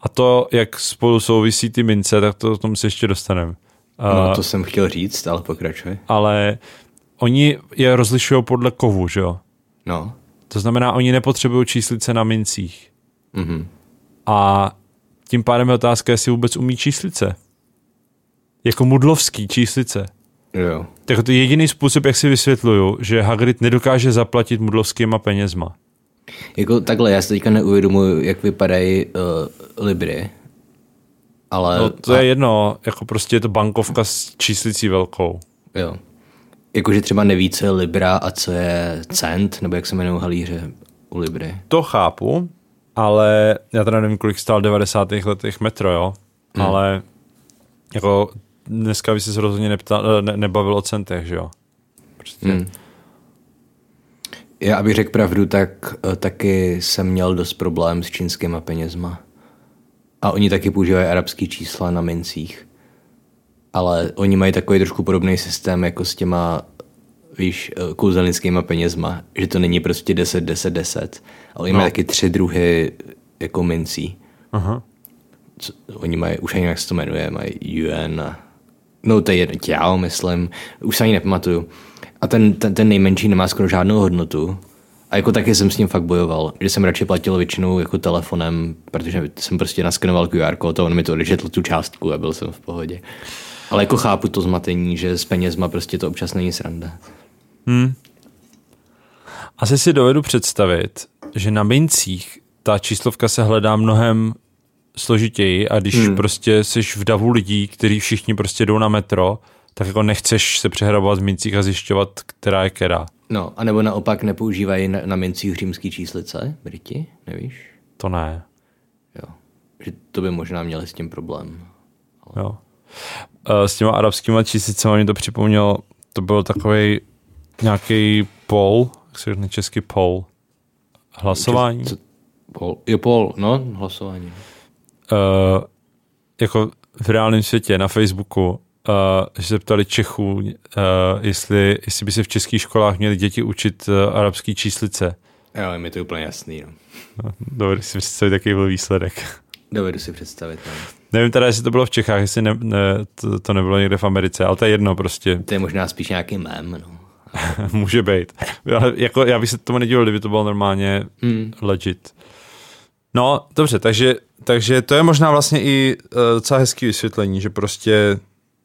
A to, jak spolu souvisí ty mince, tak to tomu se ještě dostaneme. No, to jsem chtěl říct, ale pokračuj. Ale oni je rozlišují podle kovu, že jo? No. To znamená, oni nepotřebují číslice na mincích. Mm-hmm. A tím pádem je otázka, jestli vůbec umí číslice. Jako mudlovský číslice. Jo. Tak to je jediný způsob, jak si vysvětluju, že Hagrid nedokáže zaplatit mudlovskýma penězma. Jako takhle, já si teďka neuvědomuji, jak vypadají uh, libry. Ale... No to je jedno, jako prostě je to bankovka s číslicí velkou. Jo. Jakože třeba neví, co je libra a co je cent, nebo jak se jmenují halíře u libry. To chápu, ale já teda nevím, kolik stál v 90. letech metro, jo, hmm. ale jako dneska by se rozhodně neptal, ne, nebavil o centech, že jo. Prostě. Hmm. Já, abych řekl pravdu, tak eh, taky jsem měl dost problém s čínskýma penězma. A oni taky používají arabský čísla na mincích. Ale oni mají takový trošku podobný systém jako s těma víš, eh, kouzelnickýma penězma, že to není prostě 10, 10, 10, ale no. mají taky tři druhy jako mincí. Aha. Co, oni mají, už ani jak se to jmenuje, mají UN a no to je tělo, myslím, už se ani nepamatuju. A ten, ten, ten nejmenší nemá skoro žádnou hodnotu A jako taky jsem s tím fakt bojoval, že jsem radši platil většinou jako telefonem, protože jsem prostě naskenoval QR kód a on mi to odečetl tu částku a byl jsem v pohodě. Ale jako chápu to zmatení, že s penězma prostě to občas není sranda. Hmm. Asi si dovedu představit, že na mincích ta číslovka se hledá mnohem složitěji a když hmm. prostě jsi v davu lidí, kteří všichni prostě jdou na metro, tak jako nechceš se přehrabovat v mincích a zjišťovat, která je která. No, anebo naopak nepoužívají na, na mincích římský číslice, Briti, nevíš? To ne. Jo, že to by možná měli s tím problém. Ale... Jo. Eh, s těma arabskými číslicemi mi to připomnělo, to byl takový nějaký pol, jak se řekne český pol, hlasování. Co, pol, jo, pol, no, hlasování. Uh, jako v reálném světě na Facebooku, uh, že se ptali Čechů, uh, jestli, jestli by se v českých školách měli děti učit uh, arabský číslice. Jo, mi to úplně jasný. No. No, dovedu si představit, jaký byl výsledek. Dovedu si představit. No. Nevím teda, jestli to bylo v Čechách, jestli ne, ne, to, to nebylo někde v Americe, ale to je jedno prostě. To je možná spíš nějaký mém, no. Může být. Ale jako, já bych se tomu nedíval, kdyby to bylo normálně hmm. legit. No, dobře, takže, takže to je možná vlastně i uh, docela hezký vysvětlení, že prostě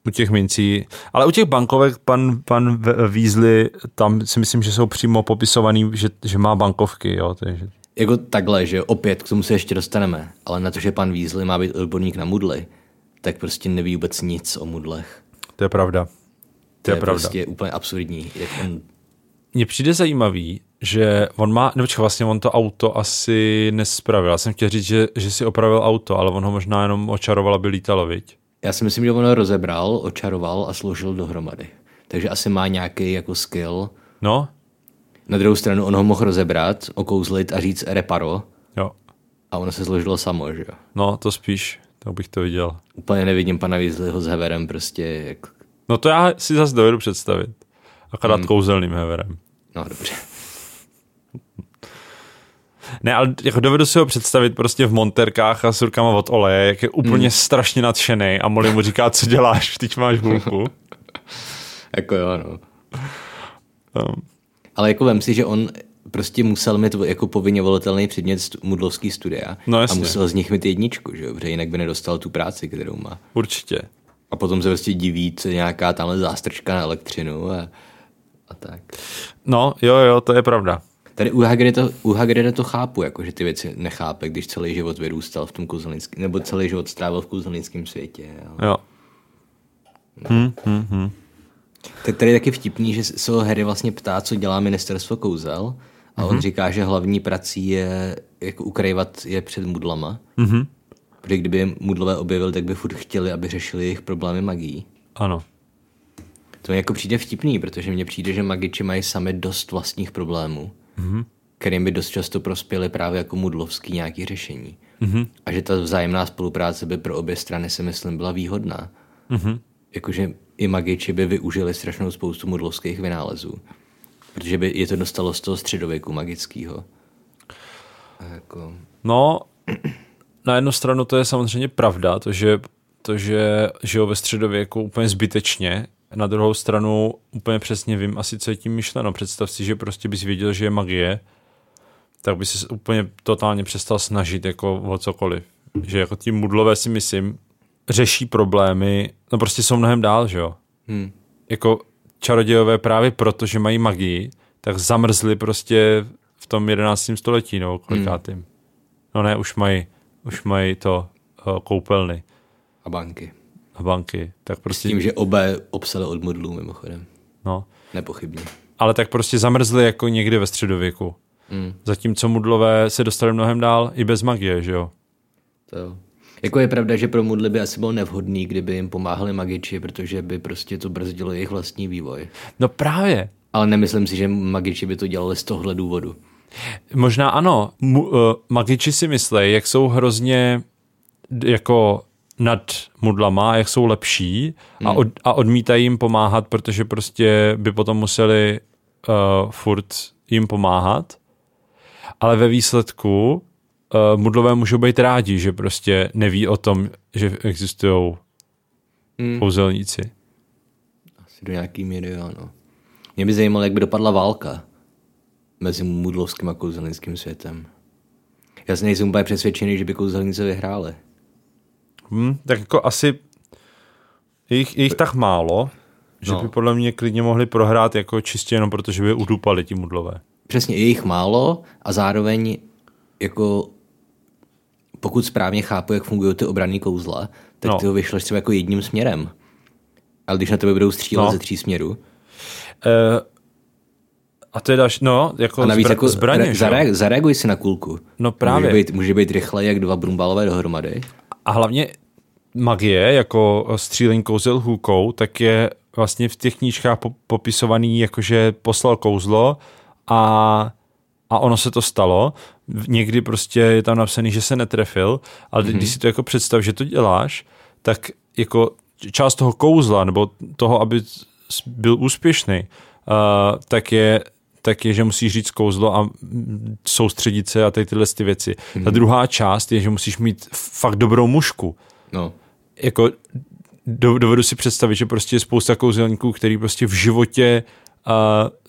u těch mincí, ale u těch bankovek pan, pan Weasley, tam si myslím, že jsou přímo popisovaný, že, že má bankovky, jo, takže... Jako takhle, že opět k tomu se ještě dostaneme, ale na to, že pan Weasley má být odborník na mudly, tak prostě neví vůbec nic o mudlech. To je pravda. To, to je, je pravda. prostě úplně absurdní. Jak on... Mně přijde zajímavý, že on má, nebo vlastně on to auto asi nespravil. Já jsem chtěl říct, že, že si opravil auto, ale on ho možná jenom očaroval, aby lítalo, viď? Já si myslím, že on ho rozebral, očaroval a složil dohromady. Takže asi má nějaký jako skill. No. Na druhou stranu on ho mohl rozebrat, okouzlit a říct reparo. Jo. A ono se složilo samo, že jo? No, to spíš, tak bych to viděl. Úplně nevidím pana Weasleyho s heverem prostě. Jak... No to já si zase dovedu představit. Akorát hmm. kouzelným heverem. No dobře. Ne, ale jako dovedu si ho představit prostě v monterkách a s rukama od oleje, jak je úplně hmm. strašně nadšený a Molly mu říká, co děláš, teď máš hůlku. jako jo, no. Um. Ale jako vem si, že on prostě musel mít jako povinně volitelný předmět mudlovský studia no, a musel z nich mít jedničku, že jo? protože jinak by nedostal tu práci, kterou má. Určitě. A potom se prostě diví, co je nějaká tamhle zástrčka na elektřinu a, a tak. No, jo, jo, to je pravda. Tady u Hagrida, u Hagrida to chápu, jako, že ty věci nechápe, když celý život vyrůstal v tom kouzelnickém, nebo celý život strávil v kouzelnickém světě. Ale... Jo. No. Hmm, hmm, hmm. Tak tady je taky vtipný, že se ho Harry vlastně ptá, co dělá ministerstvo kouzel a mm-hmm. on mhm. říká, že hlavní prací je jako ukrývat je před mudlama. Mm-hmm. Protože kdyby je mudlové objevil, tak by furt chtěli, aby řešili jejich problémy magií. Ano. To mi jako přijde vtipný, protože mně přijde, že magiči mají sami dost vlastních problémů mm-hmm. kterým by dost často prospěly právě jako mudlovský nějaký řešení. Mm-hmm. A že ta vzájemná spolupráce by pro obě strany si myslím byla výhodná. Mm-hmm. Jakože i magiči by využili strašnou spoustu mudlovských vynálezů. Protože by je to dostalo z toho středověku magického. Jako... No, na jednu stranu to je samozřejmě pravda, to, že, to, že žijou ve středověku úplně zbytečně, na druhou stranu úplně přesně vím asi, co je tím myšleno. Představ si, že prostě bys věděl, že je magie, tak by si úplně totálně přestal snažit jako o cokoliv. Že jako tím mudlové si myslím, řeší problémy, no prostě jsou mnohem dál, že jo. Hmm. Jako čarodějové právě proto, že mají magii, tak zamrzli prostě v tom 11. století, nebo kolikátým. Hmm. No ne, už mají, už mají to uh, koupelny. A banky a banky. Tak prostě... S tím, že oba obsali od modlů mimochodem. No. Nepochybně. Ale tak prostě zamrzli jako někdy ve středověku. Mm. Zatímco mudlové se dostali mnohem dál i bez magie, že jo? To jo. Jako je pravda, že pro mudly by asi bylo nevhodný, kdyby jim pomáhali magiči, protože by prostě to brzdilo jejich vlastní vývoj. No právě. Ale nemyslím si, že magiči by to dělali z tohle důvodu. Možná ano. Mu, uh, magiči si myslí, jak jsou hrozně jako nad mudlama, jak jsou lepší hmm. a, od, a odmítají jim pomáhat, protože prostě by potom museli uh, furt jim pomáhat. Ale ve výsledku uh, mudlové můžou být rádi, že prostě neví o tom, že existují hmm. kouzelníci. Asi do nějaký míry, ano. Mě by zajímalo, jak by dopadla válka mezi mudlovským a kouzelnickým světem. Já si nejsem úplně přesvědčený, že by kouzelníci vyhráli. Hm, tak jako asi je jich, je jich tak málo, že No. by podle mě klidně mohli prohrát jako čistě jenom protože by udupali ti mudlové. Přesně, je jich málo a zároveň jako pokud správně chápu, jak fungují ty obranné kouzla, tak No. ty ho vyšleš třeba jako jedním směrem. Ale když na tebe budou střílet No. ze tří směrů, E, a to je další, no, jako, a navíc zbra- jako zbraně, re, zareaguj si na kulku. No právě. Může být, může být rychle jak dva brumbálové dohromady. A hlavně magie, jako střílení kouzel hůkou, tak je vlastně v těch knížkách po- popisovaný, jakože poslal kouzlo a, a ono se to stalo. Někdy prostě je tam napsaný, že se netrefil, ale mm-hmm. když si to jako představ, že to děláš, tak jako část toho kouzla, nebo toho, aby byl úspěšný, uh, tak je tak je, že musíš říct kouzlo a soustředit se a tady tyhle ty věci. Mm-hmm. Ta druhá část je, že musíš mít fakt dobrou mušku No, jako do, dovedu si představit, že prostě je spousta kouzelníků, který prostě v životě uh,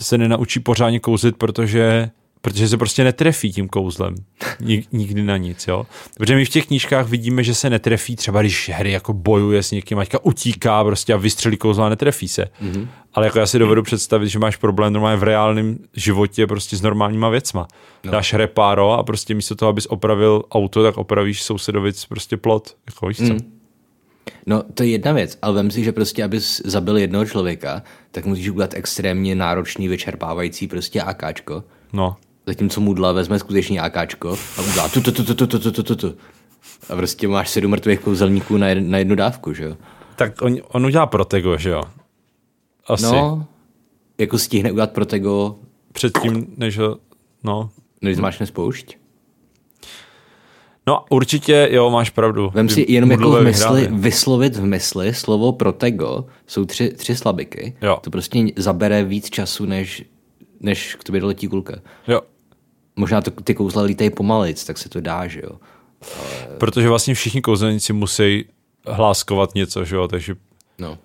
se nenaučí pořádně kouzlit, protože protože se prostě netrefí tím kouzlem. Nik, nikdy na nic, jo. Protože my v těch knížkách vidíme, že se netrefí, třeba když hry jako bojuje s někým, Maťka utíká prostě a vystřelí kouzlo a netrefí se. Mm-hmm. Ale jako já si dovedu představit, že máš problém normálně v reálném životě prostě s normálníma věcma. No. Dáš repáro a prostě místo toho, abys opravil auto, tak opravíš sousedovic prostě plot. Jako víš co? Mm. No, to je jedna věc, ale vem si, že prostě, abys zabil jednoho člověka, tak musíš udělat extrémně náročný, vyčerpávající prostě AKčko. No. Zatímco Mudla vezme skutečný AKčko a udělá tu, tu, tu, tu, tu, tu, tu, tu, tu. A prostě máš sedm mrtvých kouzelníků na, jed, na jednu dávku, že jo? Tak on, on udělá Protego, že jo? Asi. No. No, jako stihne udělat Protego, Předtím, než ho... No. než zmáčne spoušť. No určitě, jo, máš pravdu. Vem si jenom jako v mysli, vyhráli. vyslovit v mysli slovo Protego, jsou tři, tři slabiky. Jo. To prostě zabere víc času, než, než k tobě doletí kulka. Jo. Možná to, ty kouzla lítají pomalic, tak se to dá, že jo? Protože vlastně všichni kouzelníci musí hláskovat něco, že jo, takže No.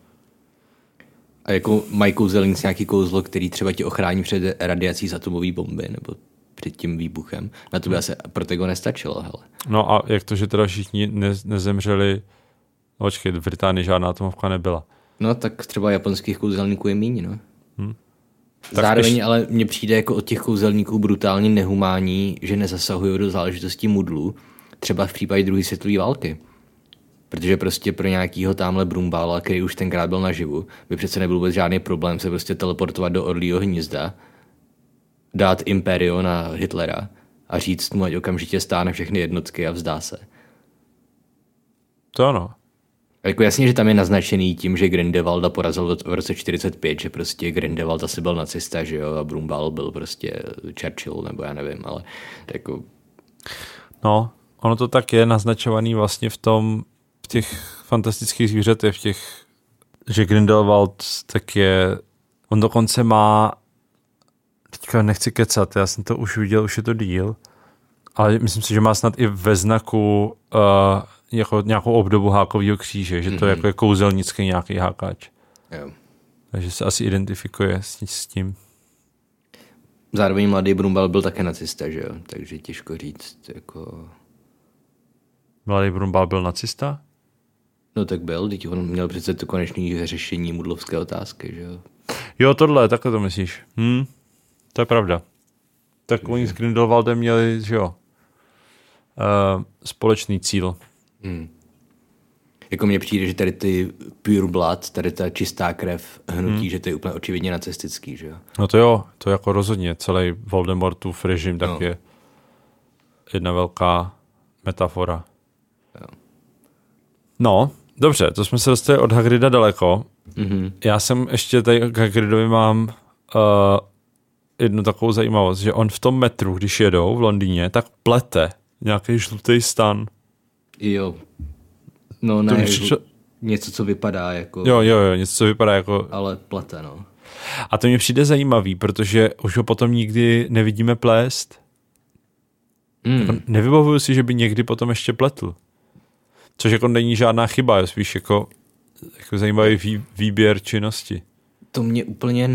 A jako mají kouzelníci nějaký kouzlo, který třeba ti ochrání před radiací z atomové bomby nebo před tím výbuchem. Na to by asi Protego nestačilo, hele. No a jak to, že teda všichni ne, nezemřeli, no počkej, v Británii žádná atomovka nebyla. No tak třeba japonských kouzelníků je míň, no. Tak Zároveň ještě- ale mně přijde jako od těch kouzelníků brutálně nehumání, že nezasahují do záležitostí mudlu, třeba v případě druhé světové války. Protože prostě pro nějakýho tamhle Brumbála, který už tenkrát byl naživu, by přece nebyl vůbec žádný problém se prostě teleportovat do Orlího hnízda, dát Imperio na Hitlera a říct mu, ať okamžitě stáhne všechny jednotky a vzdá se. To ano. Jako jasně, že tam je naznačený tím, že Grindelwalda porazil v roce 45, že prostě Grindelwald asi byl nacista, že jo, a Brumbál byl prostě Churchill, nebo já nevím, ale jako, No, ono to tak je naznačovaný vlastně v tom, v těch fantastických zvířatech, v těch, že Grindelwald tak je, on dokonce má, teďka nechci kecat, já jsem to už viděl, už je to díl, ale myslím si, že má snad i ve znaku uh, jako nějakou obdobu hákového kříže, že to je jako je kouzelnický nějaký hákač. jo. Takže se asi identifikuje s, s tím. Zároveň mladý Brumbál byl také nacista, že jo, takže těžko říct, jako, Mladý Brumbal byl nacista? no tak byl, teď on měl přece to konečné řešení mudlovské otázky, že jo. Jo, tohle, takhle to myslíš. Hm, to je pravda. Tak oni s Grindelwaldem měli, že jo, uh, společný cíl. Jako mně přijde, že tady ty pure blood, tady ta čistá krev hnutí, hmm. že to je úplně očividně nacistický, že jo. No to jo, to jako rozhodně. Celý Voldemortův režim tak No. je jedna velká metafora. Jo. No, dobře, to jsme se dostali od Hagrida daleko. Mhm. Já jsem ještě tady k Hagridovi mám uh, jednu takovou zajímavost, že on v tom metru, když jedou v Londýně, tak plete nějaký žlutý stan. Jo. No ne, přišlo- něco, co vypadá jako, Jo, jo, jo, něco, co vypadá jako... ale plete, no. A to mi přijde zajímavý, protože už ho potom nikdy nevidíme plést. Mm. Nevybavuju si, že by někdy potom ještě pletl. Což jako není žádná chyba, je spíš jako, jako zajímavý vý, výběr činnosti. To mě úplně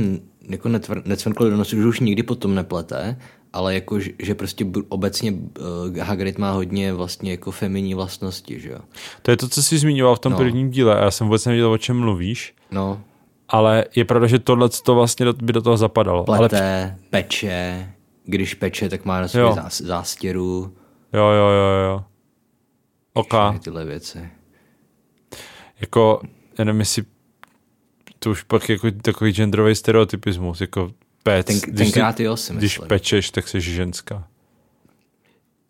jako netvr, necvrklo do nosu, že už nikdy potom neplete, ale jako, že, prostě obecně uh, Hagrid má hodně vlastně jako feminní vlastnosti, že jo. To je to, co jsi zmiňoval v tom No. prvním díle a já jsem vůbec nevěděl, o čem mluvíš, No, ale je pravda, že tohle to vlastně do- by do toho zapadalo. Ale plete, peče, když peče, tak má na sobě zás, zástěru, jo, jo, jo, jo. Oka. tyhle věci. jako, nevím, jestli to už pak jako takový genderový stereotypismus, jako pec. Ten, když, tenkrát jo, si když myslím. pečeš, tak jsi ženská.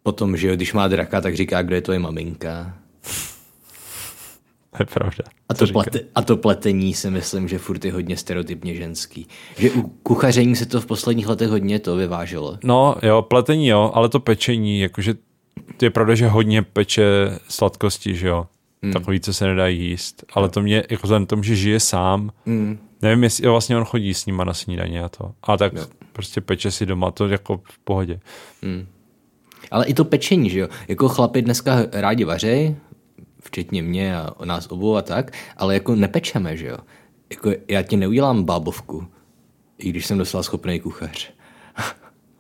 Potom, že jo, když má draka, tak říká, kdo je tvoje maminka. To je pravda. A to, plete, a to pletení si myslím, že furt je hodně stereotypně ženský. Že u kuchaření se to v posledních letech hodně to vyváželo. No, jo, pletení jo, ale to pečení, jakože je pravda, že hodně peče sladkosti, že jo. Hmm. Takový, co se nedá jíst. Ale to mě, jako vzhledem tomu, že žije sám, Hmm. nevím, jestli vlastně on chodí s nima na snídaně a to. A tak Jo. prostě peče si doma, to jako v pohodě. Ale i to pečení, že jo. Jako chlapi dneska rádi vařej, včetně mě a nás obou a tak, ale jako nepečeme, že jo. Jako já ti neudělám bábovku, i když jsem docela schopný kuchař.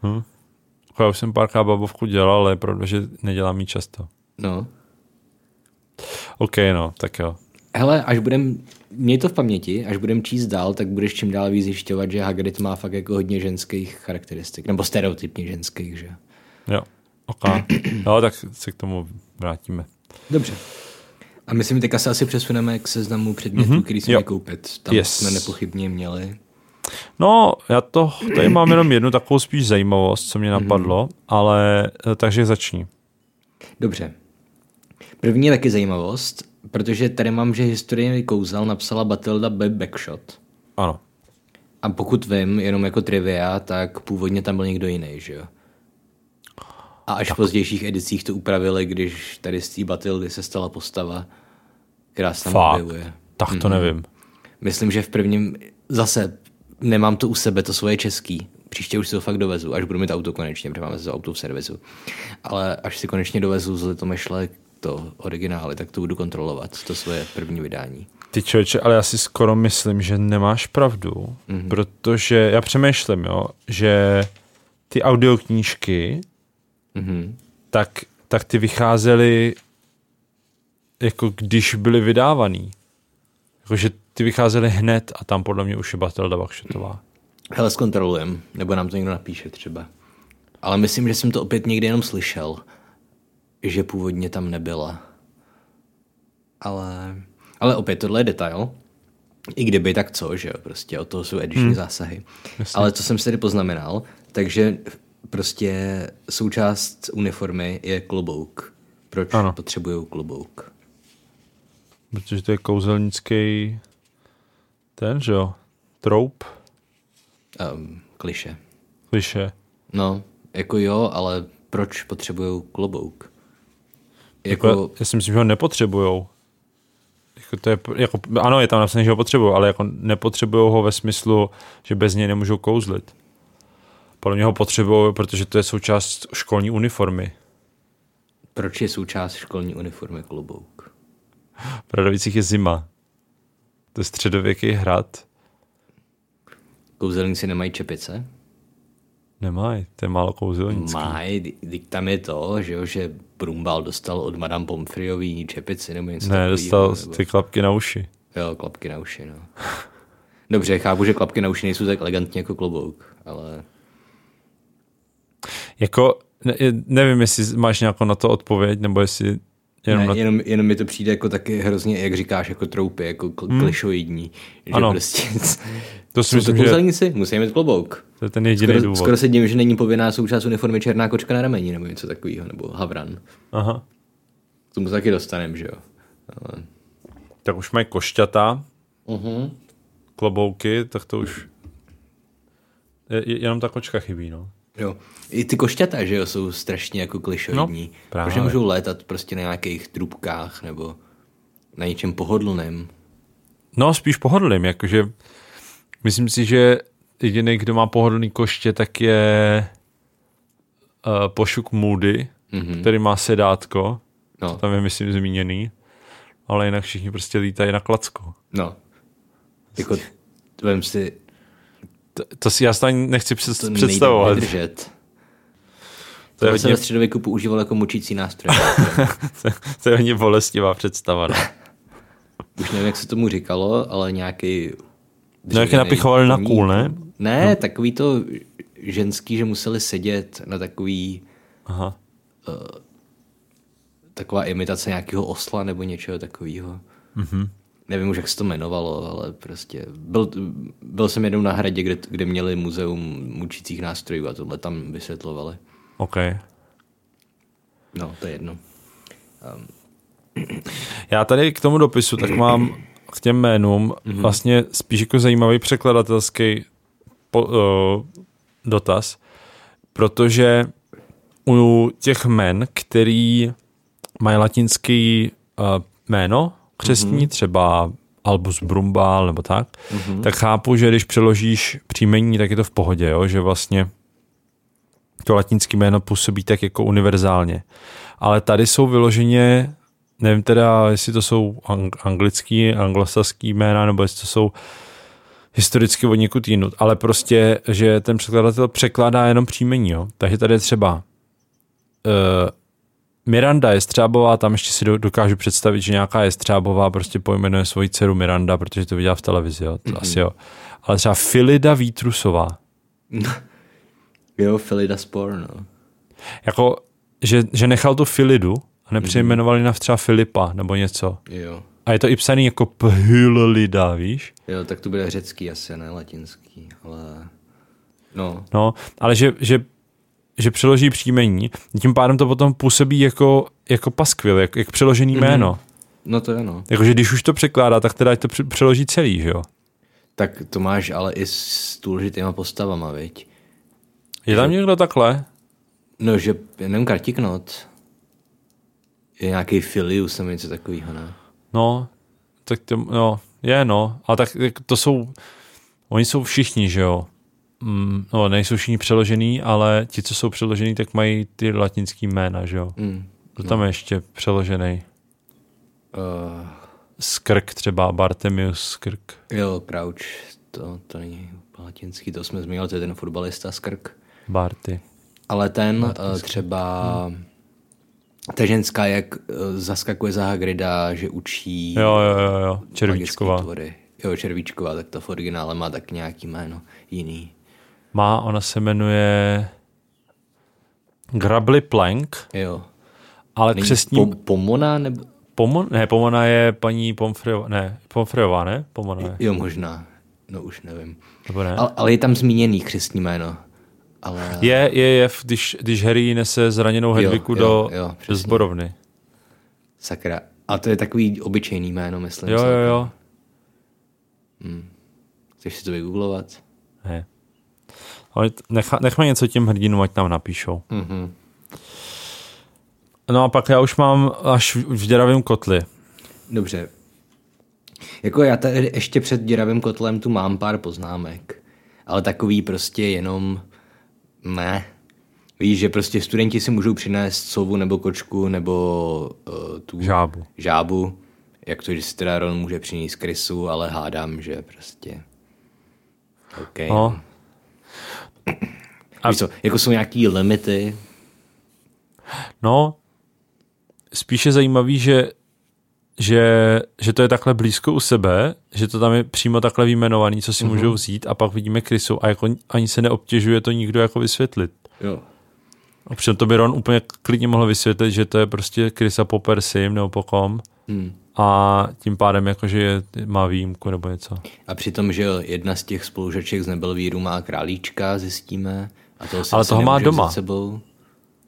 Jako Já už jsem párkrát babovku dělal, ale je pravda, že nedělám ji často. No. OK, no, tak jo. Hele, až budem, měj to v paměti, až budem číst dál, tak budeš čím dál víc zjišťovat, že Hagrid má fakt jako hodně ženských charakteristik, nebo stereotypně ženských, že jo. Jo, OK. No, tak se k tomu vrátíme. Dobře. A myslím, teďka se asi přesuneme k seznamu předmětů, mm-hmm. který jsme koupit. Tam Yes. jsme nepochybně měli. No, já to, tady mám jenom jednu takovou spíš zajímavost, co mě napadlo, ale eh, takže začni. Dobře. První je taky zajímavost, protože tady mám, že historii kouzel napsala Batilda B. Backshot. Ano. A pokud vím, jenom jako trivia, tak původně tam byl někdo jiný, že jo? A až v pozdějších edicích to upravili, když tady z té Batildy se stala postava, která se tam Fakt. objevuje. Tak to nevím. Myslím, že v prvním, zase nemám to u sebe, to svoje český. Příště už si to fakt dovezu, až budu mít auto konečně, protože máme to auto v servisu. Ale až si konečně dovezu z Litomešle to originály, tak to budu kontrolovat, to svoje první vydání. Ty člověče, ale já si skoro myslím, že nemáš pravdu, mm-hmm. protože já přemýšlím, jo, že ty audioknížky, Mhm. tak, tak ty vycházely jako když byly vydávaný. Jakože ty vycházely hned a tam podle mě už je Batilda Bakšetová. Hele, zkontrolujem, nebo nám to někdo napíše třeba. Ale myslím, že jsem to opět někdy jenom slyšel, že původně tam nebyla. Ale, ale opět, tohle je detail. I kdyby, tak co, že jo, prostě od toho jsou ediční hmm. zásahy. Jasně. Ale co jsem si tady poznamenal, takže prostě součást uniformy je klobouk. Proč Ano. potřebují klobouk? Protože to je kouzelnický ten, že jo, troup, Um, kliše. kliše. No, jako jo, ale proč potřebují klobouk? Jako, Jako, já si myslím, že ho nepotřebujou. Jako to je, jako, ano, je tam napsané, že ho potřebují, ale jako nepotřebují ho ve smyslu, že bez něj nemůžou kouzlit. Podle mě ho potřebují, protože to je součást školní uniformy. proč je součást školní uniformy klobouk? V Radovicích je zima. To je středověký hrad. Kouzelníci nemají čepice? Nemají, to je málo kouzelnický. Mají, teď tam je to, že, jo, že Brumbal dostal od Madame Pomfriový čepici nebo něco Ne, takovýho, dostal nebo... ty klapky na uši. Jo, klapky na uši, no. Dobře, chápu, že klapky na uši nejsou tak elegantní jako klobouk, ale Jako, ne, nevím, jestli máš nějakou na to odpověď, nebo jestli jenom ne, jenom, jenom mi to přijde jako taky hrozně, jak říkáš, jako troupy, jako kl- hmm. klišoidní. Že Ano. prostě, To si jsou to myslím, že musí mít klobouk. to je ten jediný Skoro, důvod. skoro se divím, že není povinná součást uniformy černá kočka na rameni, nebo něco takového, nebo havran. Aha. K tomu se taky dostaneme, že jo. Ale... Tak už mají košťata, Uh-huh. klobouky, tak to už... Je, jenom ta kočka chybí, no. Jo. I ty košťata, že jo, jsou strašně jako klišoidní. No, právě. Protože můžou létat prostě na nějakých trubkách nebo na něčem pohodlném. No, spíš pohodlným, jakože myslím si, že jediný, kdo má pohodlný koště, tak je uh, Pošuk Moody, mm-hmm. který má sedátko, No, tam je, myslím, zmíněný, ale jinak všichni prostě lítají na klacko. no. Jako, vem si, To, to si já to ani nechci před, To představovat. nejde vydržet. To je, To se hodně, ve středověku používal jako mučící nástroj. to je hodně bolestivá představa. No, Už nevím, jak se tomu říkalo, ale nějaký... no jak je napichovali na kůl, ne? Ne, no. takový to ženský, že museli sedět na takový, Aha. taková imitace nějakého osla nebo něčeho takového. Mhm. Nevím už, jak se to jmenovalo, ale prostě byl, byl jsem jednou na hradě, kde, kde měli muzeum mučících nástrojů a tohle tam vysvětlovali. OK. No, to je jedno. Já tady k tomu dopisu tak mám k těm jménům vlastně spíš jako zajímavý překladatelský po, uh, dotaz, protože u těch men, který mají latinský uh, jméno křestní, třeba Albus Brumbal nebo tak, tak chápu, že když přeložíš příjmení, tak je to v pohodě, jo? že vlastně to latinské jméno působí tak jako univerzálně. Ale tady jsou vyloženě, nevím teda, jestli to jsou ang- anglický, anglosaský jména, nebo jestli to jsou historicky od někud jinut, ale prostě, že ten překladatel překládá jenom příjmení, jo. Takže tady je třeba uh, Miranda Jestřábová, tam ještě si do- dokážu představit, že nějaká Jestřábová prostě pojmenuje svoji dceru Miranda, protože to viděla v televizi, jo. To Mhm. asi jo. Ale třeba Filida Vítrusová, Jo, Filida Spor, no. jako, že, že nechal tu Filidu a nepřejmenovali na třeba Filipa nebo něco. Jo. A je to i psaný jako Philida, víš? Jo, tak to bude řecký asi, ne latinský, ale... No, No, ale že, že, že přeloží příjmení, tím pádem to potom působí jako, jako paskvil, jak, jak přeložený jméno. no to je no. Jakože když už to překládá, tak teda to pře- přeloží celý, že jo? Tak to máš ale i s důležitýma postavama, viď? Je tam někdo takhle? No, že, nevím, Kartiknot. Je nějaký Filius nebo něco takového, ne? No, tak to, no, je no, tak tak to jsou, oni jsou všichni, že jo? Mm, no, nejsou všichni přeložený, ale ti, co jsou přeložený, tak mají ty latinský jména, že jo? Mm. To tam je ještě přeložený. Uh, Skrk třeba, Bartemius Skrk. jo, Crouch, to, to není latinský, to jsme zmínili, to je ten fotbalista Skrk. Barty. Ale ten uh, třeba... Ta ženská, jak uh, zaskakuje za Hagrida, že učí Jo, jo, jo, jo. Červíčková. tvory. Jo, Červíčková, tak to v originále má tak nějaký jméno jiný. Má, ona se jmenuje Grably Plank, Jo. ale Není křestní... po, Pomona nebo... Pomon, ne, Pomona je paní Pomfriová, ne, Pomfriová, ne? Pomona je, Jo, možná. No už nevím. nebo ne? Ale, ale je tam zmíněný křestní jméno. Ale... Je, je, je, když, když Harry nese zraněnou Hedviku jo, do, jo, do zborovny. Sakra. A to je takový obyčejný jméno, myslím. Jo, jo, jo. Chceš si to vygooglovat? Ne. Ale necha, nechme něco těm hrdinům, ať nám napíšou. Mhm. No a pak já už mám až v děravém kotli. Dobře. Jako já tady ještě před děravým kotlem tu mám pár poznámek. Ale takový prostě jenom... Ne. Víš, že prostě studenti si můžou přinést sovu nebo kočku nebo uh, tu Žábu. žábu. Jak to, že si teda Ron může přinést krysu, ale hádám, že prostě... OK. No. A... Víš co, jako jsou nějaký limity. No, spíše zajímavý, že, že, že to je takhle blízko u sebe, že to tam je přímo takhle vyjmenovaný, co si uh-huh. můžou vzít a pak vidíme krysu a jako ani se neobtěžuje to nikdo jako vysvětlit. Jo. A přitom to by Ron úplně klidně mohl vysvětlit, že to je prostě krysa po Persim nebo po kom Hmm. a tím pádem jakože je, má výjimku nebo něco. A přitom, že jedna z těch spolužaček z Nebelvíru má králíčka, zjistíme. A toho Ale toho má doma. Sebou.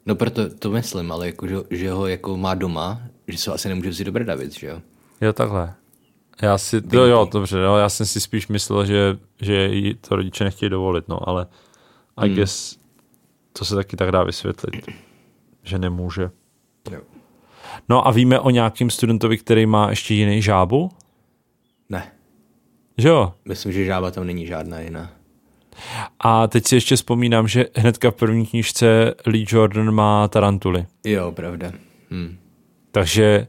No proto to myslím, ale jako, že, že ho jako má doma, že se ho asi nemůže vzít do Brdavic, že jo? Jo, takhle. Já si, jo, jo, dobře, jo, já jsem si spíš myslel, že, že jí to rodiče nechtějí dovolit, no, ale I guess to se taky tak dá vysvětlit, že nemůže. Jo. No a víme o nějakým studentovi, který má ještě jiný žábu? Ne, Že jo? myslím, že žába tam není žádná jiná. A teď si ještě vzpomínám, že hnedka v první knížce Lee Jordan má tarantuly. Jo, pravda. Hm. Takže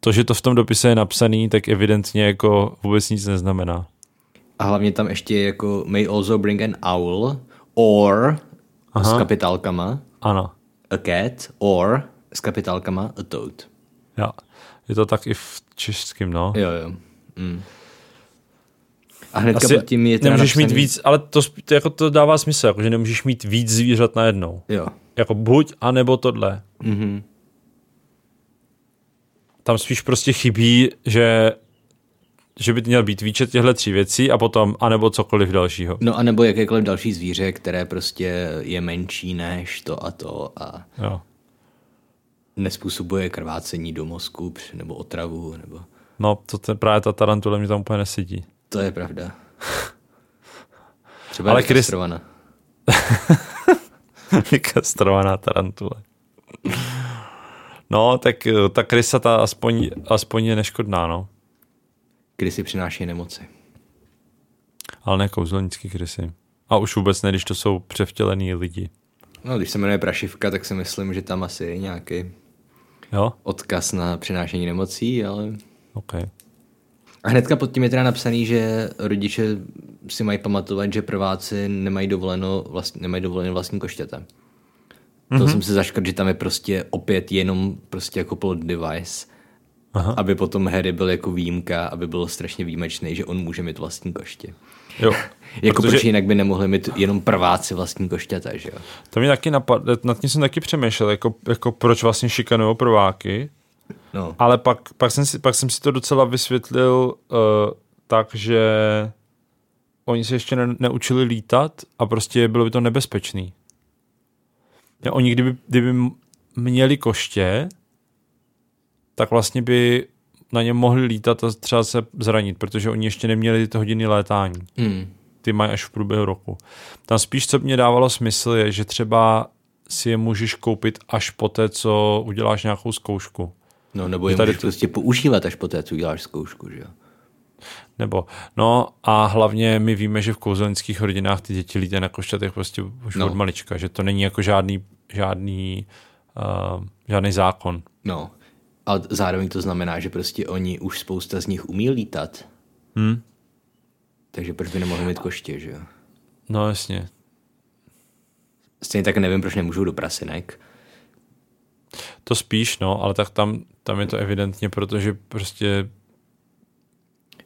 to, že to v tom dopise je napsaný, tak evidentně jako vůbec nic neznamená. A hlavně tam ještě je jako may also bring an owl or Aha. s kapitálkama Ano. a cat or s kapitálkama a toad. Jo. Je to tak i v češském, no. Jo, jo. Mm. A hnedka Asi pod tím je teda nemůžeš napsaný, mít víc, ale to, to, jako to dává smysl, jako, že nemůžeš mít víc zvířat najednou. Jo. Jako buď, anebo tohle. Mhm. Tam spíš prostě chybí, že že by měl být výčet těchto tří věcí a potom, anebo cokoliv dalšího. No a nebo jakékoliv další zvíře, které prostě je menší než to a to a Jo. Nespůsobuje krvácení do mozku nebo otravu, nebo... No, to te, právě ta tarantula mi tam úplně nesedí. To je pravda. Třeba Ale Chris-. Vykastrovaná tarantule. No, tak eh, ta krysa ta aspoň, aspoň je neškodná, no. kdy si přináší nemoci. Ale ne kouzelnický krysy. A už vůbec ne, když to jsou převtělený lidi. No, když se jmenuje Prašivka, tak si myslím, že tam asi je nějaký Jo? odkaz na přinášení nemocí, ale... OK. A hnedka pod tím je teda napsaný, že rodiče si mají pamatovat, že prváci nemají dovoleno, vlast, nemají dovoleno vlastní koštěte. Mm-hmm. To jsem se zaškrt, že tam je prostě opět jenom prostě jako plot device, Aha. aby potom Harry byl jako výjimka, aby byl strašně výjimečný, že on může mít vlastní koště. Jo. Jako Protože- proč jinak by nemohli mít jenom prváci vlastní koštěta, že jo? To mi taky napadlo, nad tím jsem taky přemýšlel, jako, jako proč vlastně šikanují prváky, No, ale pak, pak, jsem si, pak jsem si to docela vysvětlil uh, tak, že oni se ještě ne, neučili lítat a prostě bylo by to nebezpečný. Ja, oni kdyby, kdyby měli koště, tak vlastně by na něm mohli lítat a třeba se zranit, protože oni ještě neměli ty hodiny létání. hmm. Ty mají až v průběhu roku. Tam spíš, co mě dávalo smysl, je, že třeba si je můžeš koupit až po té, co uděláš nějakou zkoušku. no nebo je tady můžeš to- prostě používat až poté, co uděláš zkoušku, že jo? Nebo, no a hlavně my víme, že v kouzelnických rodinách ty děti lítají na košťatech prostě už. No. od malička, že to není jako žádný, žádný, uh, žádný zákon. No, a zároveň to znamená, že prostě oni už spousta z nich umí lítat. Hm? Takže proč by nemohli mít koště, že jo? No jasně. Stejně tak nevím, proč nemůžou do prasinek. To spíš, no, ale tak tam, tam je to evidentně, protože prostě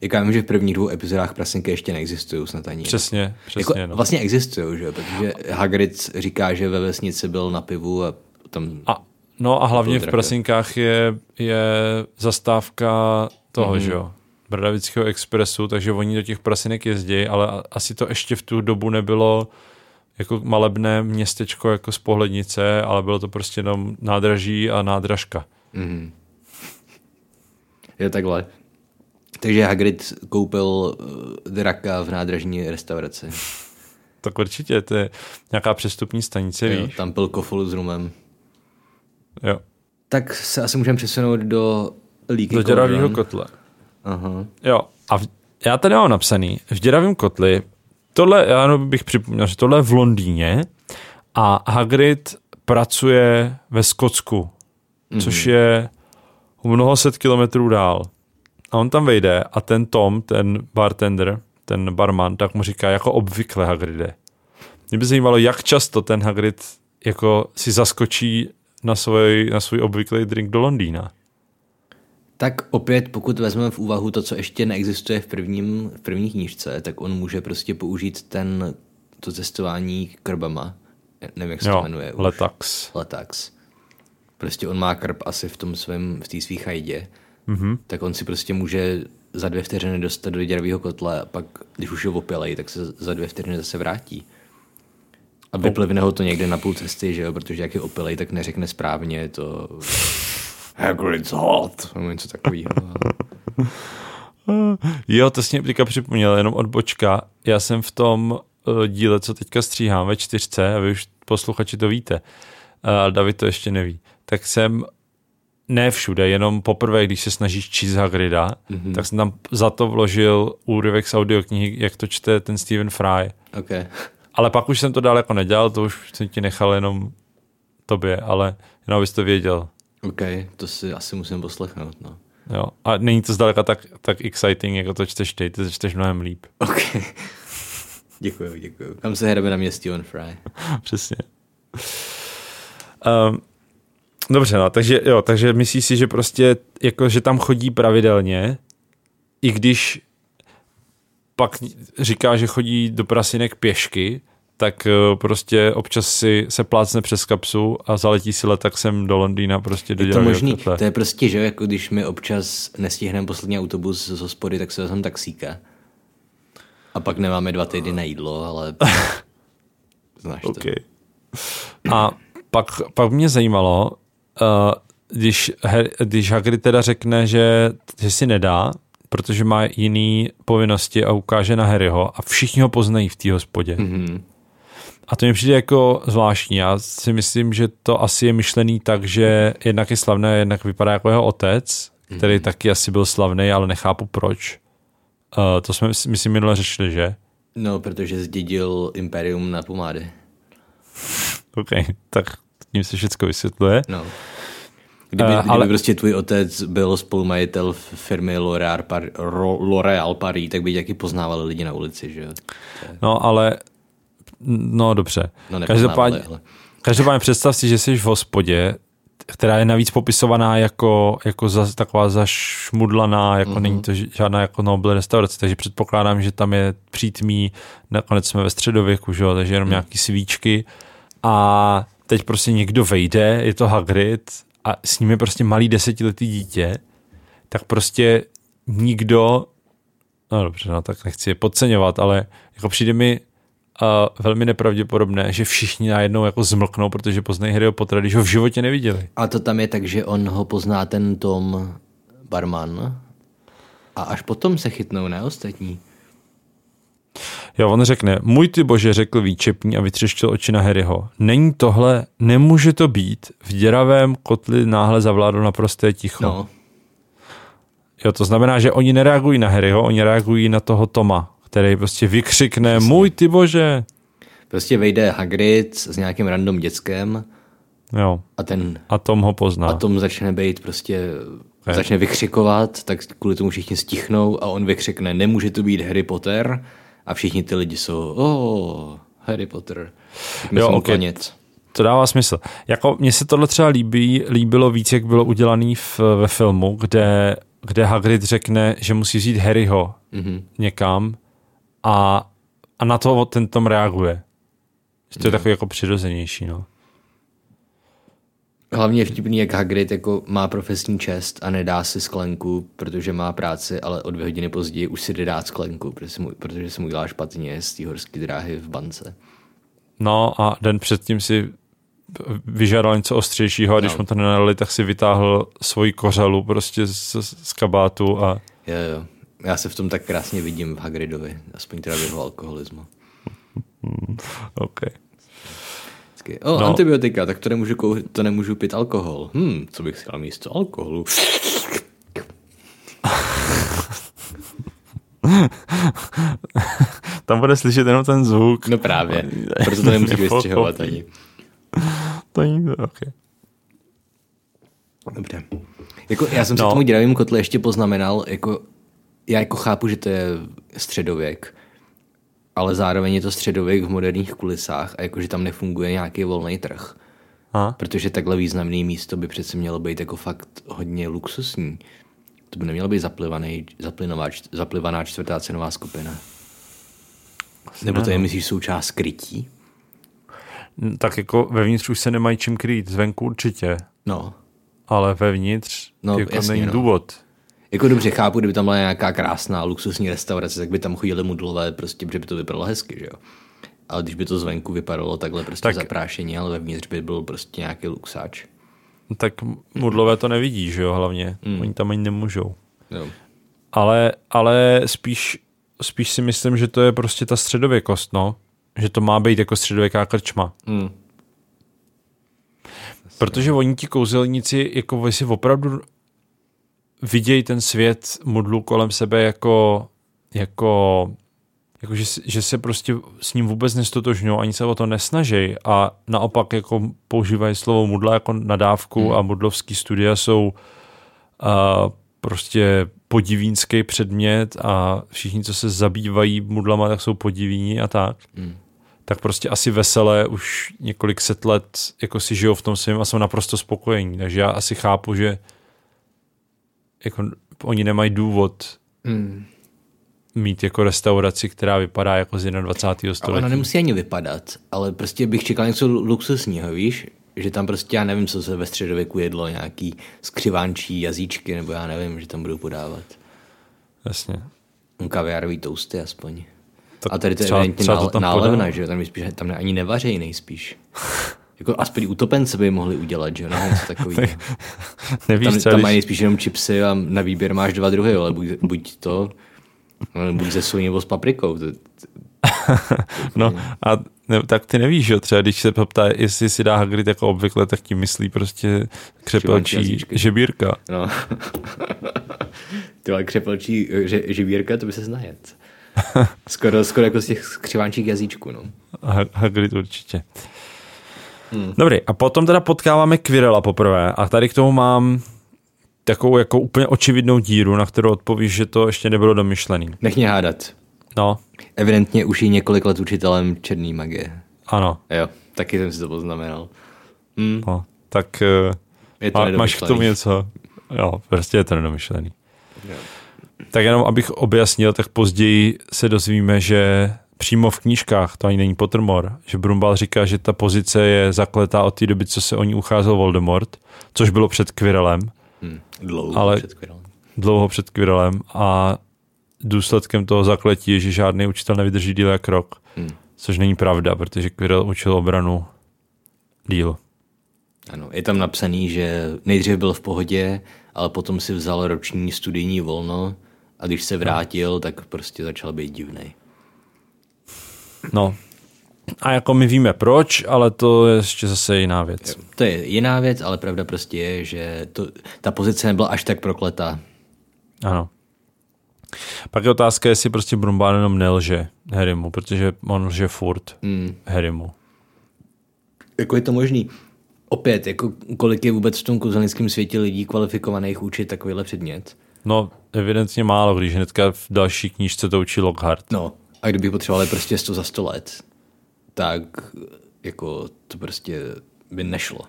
Jak já vím, že v prvních dvou epizodách prasinky ještě neexistují snad ani. přesně, přesně, jako, no. Vlastně existují, že jo? Protože Hagrid říká, že ve vesnici byl na pivu a tam... A, no a hlavně v. Prasinkách je, je zastávka toho, Mhm. mm-hmm. že jo, Bradavického expresu, takže oni do těch prasinek jezdí, ale asi to ještě v tu dobu nebylo jako malebné městečko jako z pohlednice, ale bylo to prostě jenom nádraží a nádražka. Mhm. Je takhle. Takže Hagrid koupil uh, draka v nádražní restauraci. Tak určitě, to je nějaká přestupní stanice, Jo, víš? tam pil kofolu s rumem. Jo. Tak se asi můžeme přesunout do Líky Do děravého kotle. Aha. Jo, a v, já tady mám napsaný, v děravém kotli, tohle, já bych připomněl, že tohle je v Londýně a Hagrid pracuje ve Skotsku, mm-hmm. což je mnoho set kilometrů dál. A on tam vejde a ten Tom, ten bartender, ten barman, tak mu říká jako obvykle Hagride. Mě by zajímalo, jak často ten Hagrid jako si zaskočí na svůj, na svůj obvyklý drink do Londýna. Tak opět, pokud vezmeme v úvahu to, co ještě neexistuje v, prvním, v první knížce, tak on může prostě použít ten, to cestování krbama. Ne- Nevím, jak se to Jo, jmenuje. už. Letax. Letax. Prostě on má krb asi v tom svém, v té svý chajdě. Mhm. Mm-hmm. Tak on si prostě může za dvě vteřiny dostat do děravého kotle a pak, když už ho opělej, tak se za dvě vteřiny zase vrátí. A vyplivne ho to někde na půl cesty, že jo, protože jak je opilej, tak neřekne správně to Hagrid's hot, nebo něco takového. Jo, to jsi mě teďka připomněl, jenom odbočka. Já jsem v tom uh, díle, co teďka stříhám ve čtyřce, a vy už posluchači to víte, a David to ještě neví, tak jsem ne všude, jenom poprvé, když se snažíš číst Hagrida, mm-hmm. tak jsem tam za to vložil úryvek z audioknihy, jak to čte ten Stephen Fry. Ok. Ale pak už jsem to dál jako nedělal, to už jsem ti nechal jenom tobě, ale jenom abys to věděl. Ok, to si asi musím poslechnout, no. Jo. A není to zdaleka tak, tak exciting, jako to čteš ty, ty to čteš mnohem líp. Ok. děkuju, děkuju. Tam se hrajeme na městě on fry. Přesně. Um, dobře, no, takže jo, takže myslíš si, že prostě, jako, že tam chodí pravidelně, i když pak říká, že chodí do prasinek pěšky, tak eh, prostě občas si se plácne přes kapsu a zaletí si letak sem do Londýna prostě do Je to možný, to je prostě, že jako když my občas nestihneme poslední autobus z hospody, tak se vezmeme taxíka. A pak nemáme dva týdny na jídlo, ale znáš to. okay. A pak, pak mě zajímalo, uh, když, když Hagrid teda řekne, že, že si nedá, protože má jiný povinnosti a ukáže na Harryho a všichni ho poznají v té hospodě. Mm-hmm. A to mi přijde jako zvláštní. Já si myslím, že to asi je myšlený tak, že jednak je slavné, jednak vypadá jako jeho otec, který mm-hmm. taky asi byl slavný, ale nechápu proč. Uh, to jsme, myslím, minule řešili, že? No, protože zdědil Imperium na pomády. OK, tak tím se všechno vysvětluje. No. Kdyby, uh, ale... prostě tvůj otec byl spolumajitel firmy L'Oréal, Par, Paris, tak by taky poznávali lidi na ulici, že jo? No, ale no dobře. No, každopádně, ale... každopádně představ si, že jsi v hospodě, která je navíc popisovaná jako, jako za, taková zašmudlaná, jako mm-hmm. není to žádná jako Nobel restaurace, takže předpokládám, že tam je přítmí, nakonec jsme ve středověku, že jo, takže jenom mm. nějaký svíčky a teď prostě někdo vejde, je to Hagrid a s ním je prostě malý desetiletý dítě, tak prostě nikdo, no dobře, no tak nechci je podceňovat, ale jako přijde mi uh, velmi nepravděpodobné, že všichni najednou jako zmlknou, protože poznají Harryho Pottera, když ho v životě neviděli. A to tam je tak, že on ho pozná ten Tom Barman a až potom se chytnou, ne ostatní. Jo, on řekne, můj ty bože, řekl výčepní a vytřeštil oči na Harryho. Není tohle, nemůže to být. V děravém kotli náhle zavládlo naprosté ticho. No. Jo, to znamená, že oni nereagují na Harryho, oni reagují na toho Toma, který prostě vykřikne, Přesně. můj ty bože. Prostě vejde Hagrid s nějakým random dětskem jo. a ten... A Tom ho pozná. A Tom začne být prostě okay. začne vykřikovat, tak kvůli tomu všichni stichnou a on vykřikne, nemůže to být Harry Potter a všichni ty lidi jsou, oh, Harry Potter. jo, okay. Konec. To dává smysl. Jako mně se tohle třeba líbí, líbilo víc, jak bylo udělané ve filmu, kde, kde Hagrid řekne, že musí vzít Harryho mm-hmm. někam a, a na to ten Tom reaguje. To je mm. takový jako přirozenější, no. Hlavně je vtipný, jak Hagrid jako má profesní čest a nedá si sklenku, protože má práci, ale o dvě hodiny později už si jde dát sklenku, protože se mu, protože se mu dělá špatně z té horské dráhy v bance. No a den předtím si vyžádal něco ostřejšího a když no. mu to nenadali, tak si vytáhl svoji kořelu prostě z, z kabátu a... Jo, jo. Já se v tom tak krásně vidím v Hagridovi, aspoň teda v jeho alkoholismu. OK. O, no. antibiotika, tak to nemůžu, kou- to nemůžu pít alkohol. Hm, co bych si dal místo alkoholu? Tam bude slyšet jenom ten zvuk. No právě, proto to nemusíš vystřihovat ani. To není to, okay. Dobře. Jako, já jsem no. si tomu děravým kotle ještě poznamenal, jako, já jako chápu, že to je středověk, ale zároveň je to středověk v moderních kulisách a jakože tam nefunguje nějaký volný trh. A? Protože takhle významné místo by přece mělo být jako fakt hodně luxusní. To by nemělo být zaplivaný, zaplivaná čtvrtá cenová skupina. Asi Nebo to je, myslíš, součást krytí? Tak jako vevnitř už se nemají čím krýt, zvenku určitě. No. Ale vevnitř no, jako jasně, není no. důvod. Jako dobře chápu, kdyby tam byla nějaká krásná luxusní restaurace, tak by tam chodili mudlové, prostě, protože by to vypadalo hezky, že jo. Ale když by to zvenku vypadalo takhle prostě tak, zaprášení, ale vevnitř by byl prostě nějaký luxáč. Tak mudlové to nevidí, že jo, hlavně. Mm. Oni tam ani nemůžou. Jo. Ale, ale spíš, spíš si myslím, že to je prostě ta středověkost, no. Že to má být jako středověká krčma. Mm. Protože oni ti kouzelníci, jako si opravdu vidějí ten svět modlu kolem sebe jako, jako, jako že, že, se prostě s ním vůbec nestotožňují, ani se o to nesnaží a naopak jako používají slovo mudla jako nadávku hmm. a mudlovský studia jsou uh, prostě podivínský předmět a všichni, co se zabývají mudlama, tak jsou podivíni a tak. Hmm. Tak prostě asi veselé už několik set let jako si žijou v tom svém a jsou naprosto spokojení. Takže já asi chápu, že jako oni nemají důvod Hmm. mít jako restauraci, která vypadá jako z 21. A století. ona nemusí ani vypadat, ale prostě bych čekal něco luxusního, víš? Že tam prostě, já nevím, co se ve středověku jedlo, nějaký skřivánčí jazyčky, nebo já nevím, že tam budou podávat. Jasně. Kaviárový toasty aspoň. Tak a tady to je třeba- evidentně třeba to nál- tam nálevna, že? Tam, je spíš, tam ani nevařej nejspíš. jako aspoň utopence by mohli udělat, že jo? Nebo něco takového. Nevíš, Tam, třeba, tam když- mají nejspíš jenom chipsy a na výběr máš dva druhy, ale buď, buď to, ale buď ze solí nebo s paprikou. To, No a ne, tak ty nevíš, že jo, třeba když se ptá, jestli si dá Hagrid jako obvykle, tak tím myslí prostě křepelčí žebírka. no. Ty vole, křepelčí že, živírka, to by se znajet. Skoro, skoro jako z těch skřivánčích jazyčků, no. Ha- Hagrid určitě. Hmm. Dobrý, a potom teda potkáváme Quirrella poprvé a tady k tomu mám takovou jako úplně očividnou díru, na kterou odpovíš, že to ještě nebylo domyšlený. Nech mě hádat. No, Evidentně už je několik let učitelem černý magie. ano. Jo, taky jsem si to poznamenal. Hm, No, tak eh, je to má, máš k tomu něco? Jo, prostě je to nedomyšlený. Jo. Tak jenom abych objasnil, tak později se dozvíme, že přímo v knížkách, to ani není Pottermore, že Brumbal říká, že ta pozice je zakletá od té doby, co se o ní ucházel Voldemort, což bylo před Quirrellem, Hm, dlouho Ale- před Quirrellem. dlouho před Quirrellem a důsledkem toho zakletí je, že žádný učitel nevydrží díl jak rok, Hm. což není pravda, protože Quirrell učil obranu díl. Ano, je tam napsaný, že nejdřív byl v pohodě, ale potom si vzal roční studijní volno a když se vrátil, tak prostě začal být divný. No, a jako my víme proč, ale to je ještě zase jiná věc. To je jiná věc, ale pravda prostě je, že to, ta pozice nebyla až tak prokletá. Ano. Pak je otázka, jestli prostě Brumbál jenom nelže Harrymu, protože on lže furt Hmm. Harrymu. Jako je to možný. Opět, jako kolik je vůbec v tom kouzelnickém světě lidí kvalifikovaných učit takovýhle předmět? No, evidentně málo, když hnedka v další knížce to učí Lockhart. No, a kdyby potřebovali prostě 100 za 100 let, tak jako to prostě by nešlo.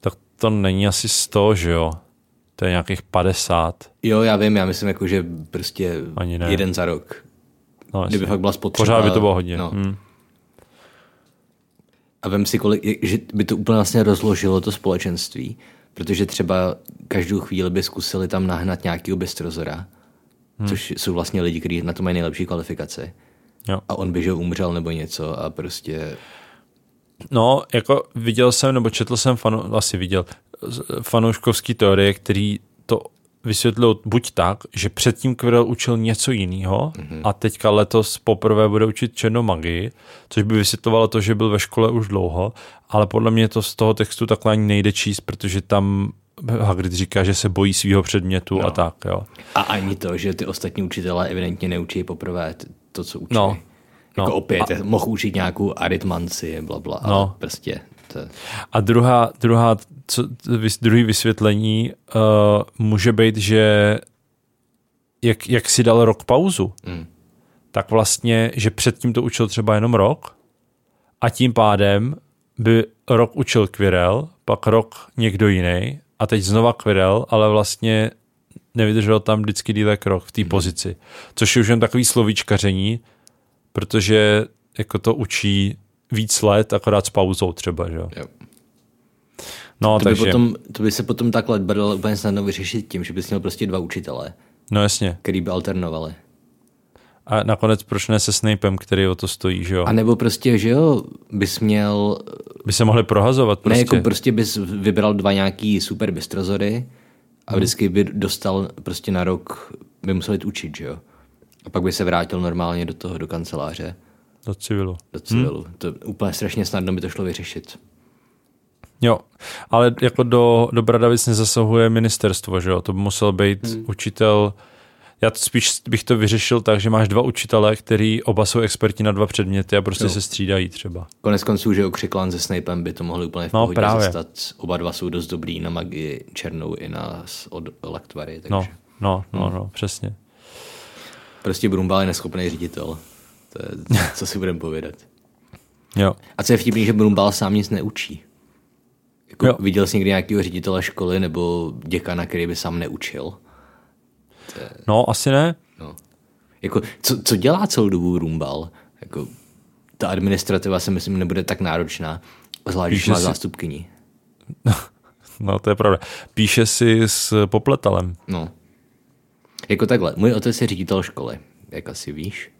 Tak to není asi 100, že jo? To je nějakých 50. Jo, já vím, já myslím jako, že prostě Ani ne. jeden za rok. No, Kdyby fakt byla spotřeba. Pořád by to bylo hodně. No. Hmm. A vem si, kolik, že by to úplně vlastně rozložilo to společenství, protože třeba každou chvíli by zkusili tam nahnat nějakého bestrozora, hmm. což jsou vlastně lidi, kteří na to mají nejlepší kvalifikaci. Jo. A on by, že umřel nebo něco a prostě... No, jako viděl jsem, nebo četl jsem, fanu, asi viděl, fanouškovský teorie, který to vysvětlil buď tak, že předtím Quirrell učil něco jiného mm-hmm. a teďka letos poprvé bude učit černou magii, což by vysvětlovalo to, že byl ve škole už dlouho, ale podle mě to z toho textu takhle ani nejde číst, protože tam Hagrid říká, že se bojí svého předmětu no. a tak, jo. A ani to, že ty ostatní učitelé evidentně neučí poprvé to, co učí. No. Jako No. opět, a... mohl učit nějakou aritmanci, bla, bla, ale No. prostě to... A druhá, druhá co, druhý vysvětlení uh, může být, že jak, jak si dal rok pauzu, Mm. tak vlastně, že předtím to učil třeba jenom rok a tím pádem by rok učil Quirrell, pak rok někdo jiný a teď znova Quirrell, ale vlastně nevydržel tam vždycky díl jak rok v té pozici. Což je už jen takový slovíčkaření, protože jako to učí víc let, akorát s pauzou třeba, že jo. No, To by, takže, potom, to by se potom takhle dalo úplně snadno vyřešit tím, že bys měl prostě dva učitele, no jasně. který by alternovali. A nakonec proč ne se Snapem, který o to stojí, že jo? A nebo prostě, že jo, bys měl, By se mohli prohazovat prostě. ne prostě. jako prostě bys vybral dva nějaký super bystrozory a vždycky by dostal prostě na rok, by musel jít učit, že jo. A pak by se vrátil normálně do toho, do kanceláře, Do civilu. do civilu. Hmm. To úplně strašně snadno by to šlo vyřešit. Jo, ale jako do, do Bradavic nezasahuje ministerstvo, že jo? To by musel být hmm. učitel... Já spíš bych to vyřešil tak, že máš dva učitele, který oba jsou experti na dva předměty a prostě Jo. se střídají třeba. Konec konců, že jo, Křiklan se Snapem by to mohli úplně v No, pohodě právě. zastat. Oba dva jsou dost dobrý na magii černou i na od laktvary, takže... No. No, no, no, přesně. Prostě Brumbal je neschopný ředitel. To je, co si budeme povědat. Jo. A co je vtipný, že Brumbal sám nic neučí. Jako Jo. viděl jsi někdy nějakého ředitele školy nebo děkana, který by sám neučil? No, asi ne. No. Jako, co, co dělá celou dobu Rumbal? Jako, ta administrativa si myslím nebude tak náročná, zvlášť když má si- zástupkyní. No, to je pravda. Píše si s popletalem. No. Jako takhle, můj otec je ředitel školy, jak asi víš.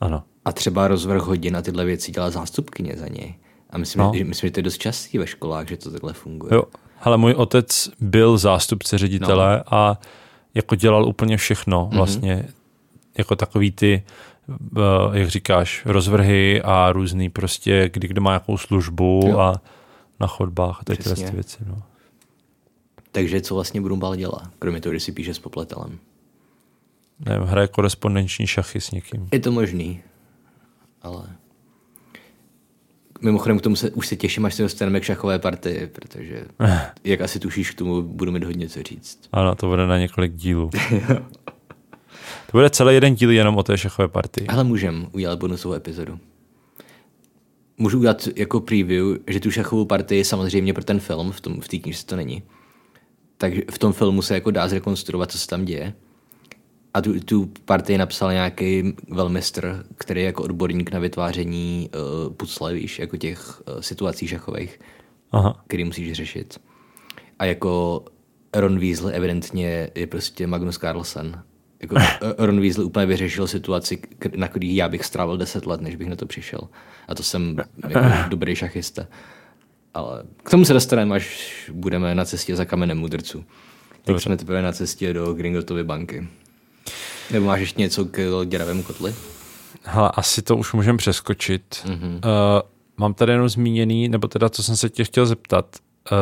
Ano. A třeba rozvrh hodin a tyhle věci dělá zástupkyně za něj. A myslím, No. no. že, myslím, že to je dost častý ve školách, že to takhle funguje. Jo. Ale můj otec byl zástupce ředitele no. a jako dělal úplně všechno vlastně. Jako takový ty, eh, jak říkáš, rozvrhy a různý prostě, kdy kdo má jakou službu Jo. a na chodbách a Přesně. ty věci. No. Takže co vlastně Brumbal dělá, kromě toho, že si píše s popletelem? Nevím, hraje korespondenční šachy s někým. Je to možný, ale... Mimochodem k tomu se, už se těším, až se dostaneme k šachové partii, protože, jak asi tušíš, k tomu budu mít hodně co říct. Ano, to bude na několik dílů. to bude celý jeden díl jenom o té šachové partii. Ale můžem udělat bonusovou epizodu. Můžu udělat jako preview, že tu šachovou partii samozřejmě pro ten film, v, tom, v té knižce to není, takže v tom filmu se jako dá zrekonstruovat, co se tam děje. A tu, tu partii napsal nějaký velmistr, který je jako odborník na vytváření uh, pucle, víš, jako těch uh, situací šachových, Aha. který musíš řešit. A jako Ron Weasley evidentně je prostě Magnus Carlsen. Jako Ron Weasley úplně vyřešil situaci, na který já bych strávil 10 let, než bych na to přišel. A to jsem jako dobrý šachista. Ale k tomu se dostaneme, až budeme na cestě za kamenem mudrců. Teď jsme teprve na cestě do Gringotovy banky. Nebo máš ještě něco k děravému kotli? Hele, asi to už můžeme přeskočit. Mm-hmm. Uh, mám tady jenom zmíněný, nebo teda, co jsem se tě chtěl zeptat. Uh,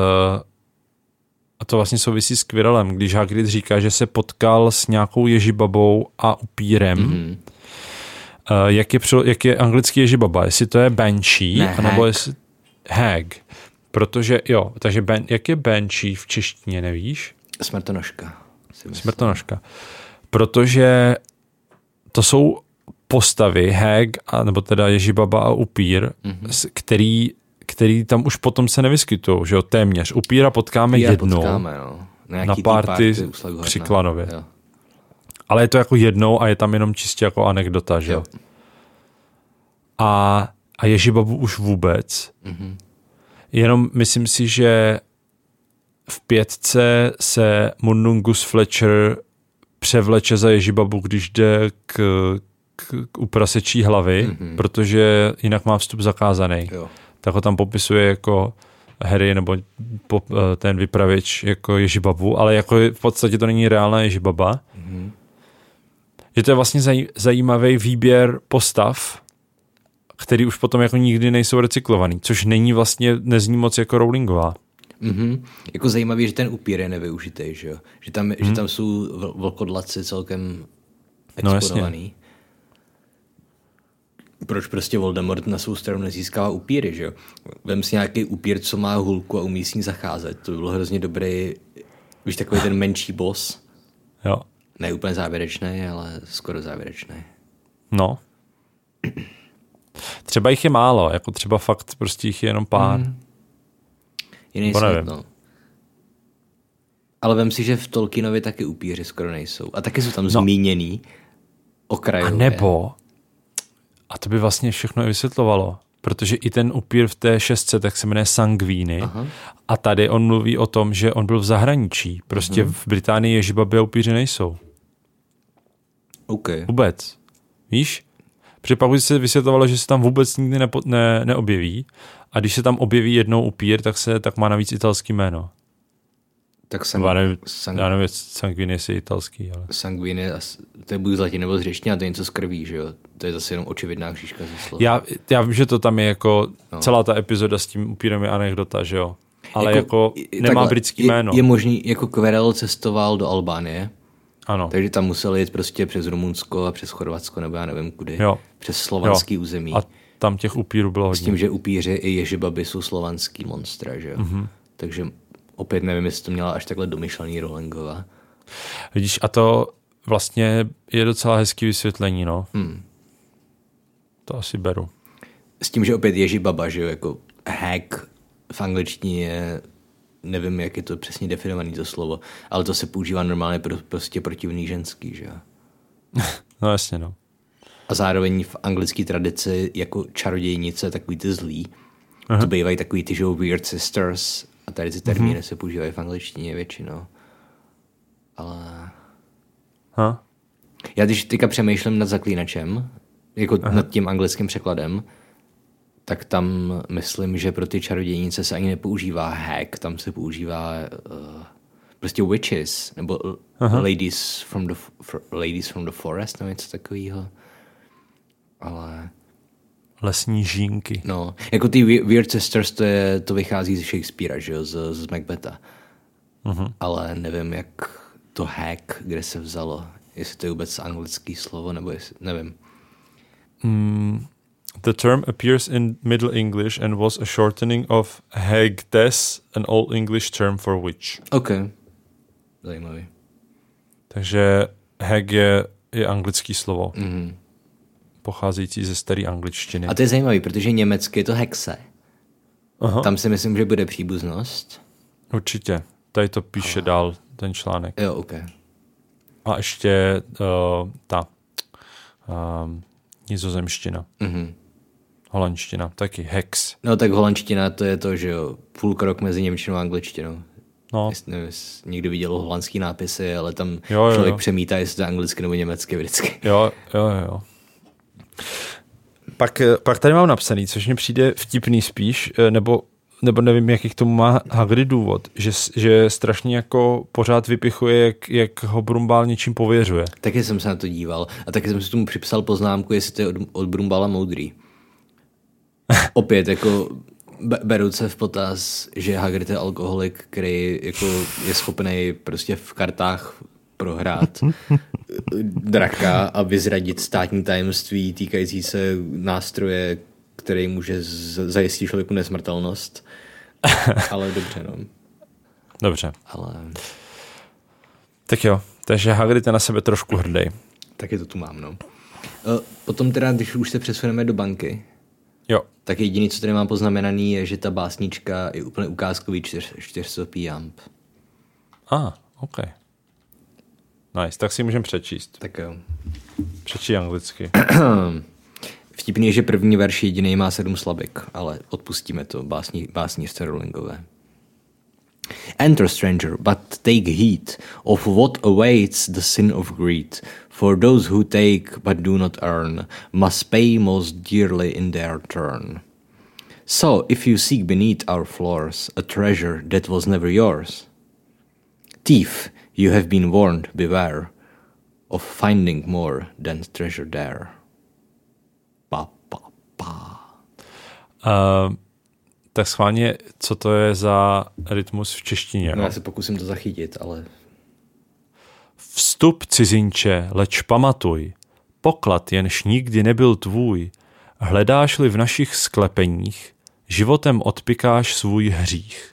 a to vlastně souvisí s Quirrellem, když Hagrid říká, že se potkal s nějakou ježibabou a upírem. Mm-hmm. Uh, jak, je, jak je anglický ježibaba? Jestli to je Banshee, Ne, anebo hag. jestli... Hag. Protože, jo, takže ben, jak je Banshee v češtině, nevíš? Smrtonožka. si myslím. Protože to jsou postavy, Hag, a, nebo teda Ježibaba a Upír, mm-hmm. který, který tam už potom se nevyskytují, že jo, téměř. Upíra potkáme Já jednou, potkáme, no. Na, na party Slughorna. při Klanově. Jo. ale je to jako jednou a je tam jenom čistě jako anekdota, že jo. Jo. A, a Ježibabu už vůbec. Mm-hmm. Jenom myslím si, že v pětce se Mundungus Fletcher převleče za Ježibabu, když jde k, k, k uprasečí hlavy, mm-hmm. protože jinak má vstup zakázaný. Jo. Tak ho tam popisuje jako Harry nebo po, eh, ten vypravěč jako Ježibabu, ale jako v podstatě to není reálná Ježibaba. Mm-hmm. Že to je vlastně zaj, zajímavý výběr postav, který už potom jako nikdy nejsou recyklovaný, což není vlastně, nezní moc jako Rowlingová. Mm-hmm. Jako zajímavý, že ten upír je nevyužitý, že jo? Že tam, mm. že tam jsou vl- vlkodlaci celkem No, jasně. exponovaný. Proč prostě Voldemort na svou stranu nezískává upíry, že jo? Vem si nějaký upír, co má hulku a umí s ní zacházet. To by bylo hrozně dobrý, víš, takový ten menší boss. Jo. Ne úplně závěrečný, ale skoro závěrečný. No. Třeba jich je málo, jako třeba fakt prostě jich je jenom pár. Mm. Jiný To svět, nevím. no. Ale vem si, že v Tolkienovi taky upíři skoro nejsou. A taky jsou tam no. zmíněný A okrajově. nebo, a to by vlastně všechno i vysvětlovalo, protože i ten upír v té šestce, tak se jmenuje Sangvíny Aha. a tady on mluví o tom, že on byl v zahraničí. Prostě Mhm. v Británii ježibaby a upíři nejsou. OK. Vůbec. Víš? Protože pak by se vysvětlovalo, že se tam vůbec nikdy nepo, ne, neobjeví a když se tam objeví jednou upír, tak se tak má navíc italský jméno. Tak sang, Já nevím, sang, já nevím jestli Sanguini je italský, ale... sanguine, as- to je buď z latiny nebo z řečtiny, a to je něco z krví, že jo? To je zase jenom očividná křížka ze slova. Já, já vím, že to tam je jako, no. celá ta epizoda s tím upírem je anekdota, že jo? Ale jako, jako nemá takhle, britský je, jméno. Je možný, jako Querel cestoval do Albánie, ano. takže tam musel jít prostě přes Rumunsko a přes Chorvatsko, nebo já nevím kudy. Jo. Přes slovanský území. A tam těch upírů bylo S hodně. tím, že upíři i ježibaby jsou slovanský monstra, že jo? Mhm. Mm-hmm. Takže opět nevím, jestli to měla až takhle domyšlený Rowlingova, Vidíš, a to vlastně je docela hezký vysvětlení, no. Hmm. To asi beru. S tím, že opět Ježí Baba, že jo, jako hack v angličtině je, nevím, jak je to přesně definovaný to slovo, ale to se používá normálně pro, prostě protivný ženský, že jo. No jasně, no. A zároveň v anglické tradici jako čarodějnice, takový ty zlý, Aha. to bývají takový ty, že weird sisters a tady ty termíny se používají v angličtině většinou. Ale Ha? já když teďka přemýšlím nad zaklínačem, jako Aha. nad tím anglickým překladem, tak tam myslím, že pro ty čarodějnice se ani nepoužívá hack, tam se používá uh, prostě witches, nebo Aha. ladies from, the, for, ladies from the forest, nebo něco takového. Ale Lesní žínky. no, jako ty We- Weird Sisters, to, je, to vychází z Shakespearea, že jo, z, z Macbetha. Mhm. Ale nevím, jak to hack, kde se vzalo, jestli to je vůbec anglický slovo, nebo jestli, nevím. The term appears in Middle English and was a shortening of hagtes, an Old English term for witch. OK. Zajímavý. Takže hag je, je anglický slovo, Mhm. Pocházející ze staré angličtiny. A to je zajímavý, protože německy je to hexe. Aha, Tam si myslím, že bude příbuznost. určitě. Tady to píše dál ten článek. Jo, OK. A ještě uh, ta um, nizozemština, Mhm. holandština, taky hex. No tak holandština to je to, že jo, půl krok mezi němčinou a angličtinou. No, Jestli, nevím, jestli někdo viděl holandský nápisy, ale tam Jo, jo, člověk jo. přemítá, jestli to je anglicky nebo německy vždycky. jo, jo, jo. Pak, eh, pak tady mám napsaný, což mi přijde vtipný spíš, eh, nebo, nebo nevím, jaký k tomu má Hagrid důvod, že, že strašně jako pořád vypichuje, jak, jak ho Brumbál něčím pověřuje. Taky jsem se na to díval a taky jsem si tomu připsal poznámku, jestli to je od, od Brumbala moudrý. Opět, jako be- beru se v potaz, že Hagrid je alkoholik, který jako je schopný prostě v kartách prohrát draka a vyzradit státní tajemství týkající se nástroje, který může zajistit člověku nesmrtelnost. Ale dobře, no. Dobře, Ale tak jo, takže Hagrid je na sebe trošku hrdý. taky to tu mám, no. E, Potom teda, když už se přesuneme do banky, Jo, tak jediný, co tady mám poznamenaný, je, že ta básnička je úplně ukázkový čtyř, čtyřstopý jamp. a, ah, OK. Nice, tak si můžeme přečíst. Tak jo. Přečí anglicky. Vtipný je, že první verš jediný má sedm slabik, ale odpustíme to básní, básnířce Rowlingové. Enter, stranger, but take heed of what awaits the sin of greed. For those who take but do not earn must pay most dearly in their turn. So, if you seek beneath our floors a treasure that was never yours, thief, you have been warned, beware of finding more than treasure there. Pa, pa, pa. Uh, tak schválně, co to je za rytmus v češtině? No, No, já se pokusím to zachytit, ale Vstup cizinče, leč pamatuj, poklad jenž nikdy nebyl tvůj, hledáš-li v našich sklepeních, životem odpikáš svůj hřích.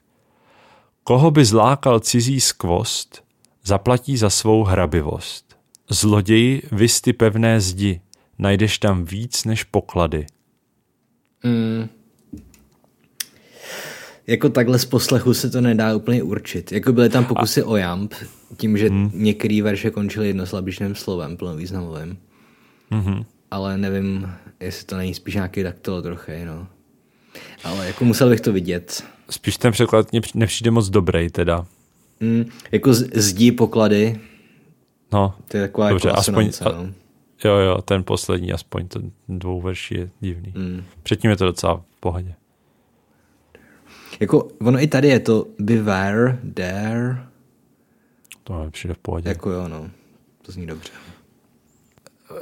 Koho by zlákal cizí skvost, zaplatí za svou hrabivost. Zloději, vysty pevné zdi, najdeš tam víc než poklady. jako takhle z poslechu se to nedá úplně určit. Jako byly tam pokusy o jamp, tím, že hmm. některé verše končily jednoslabičným slovem, plnovýznamovým. Mhm. Ale nevím, jestli to není spíš nějaký daktilo trochu, no. Ale jako musel bych to vidět. Spíš ten překlad nepřijde moc dobrý teda. Mm, jako zdí poklady, No, to je taková Dobře, jako aspoň- aspoň, no. jo, jo, ten poslední aspoň, ten dvou verší je divný. Mm. Předtím je to docela v pohodě. Jako ono i tady je to beware, there, To mi přijde v pohodě. jako jo, no. To zní dobře.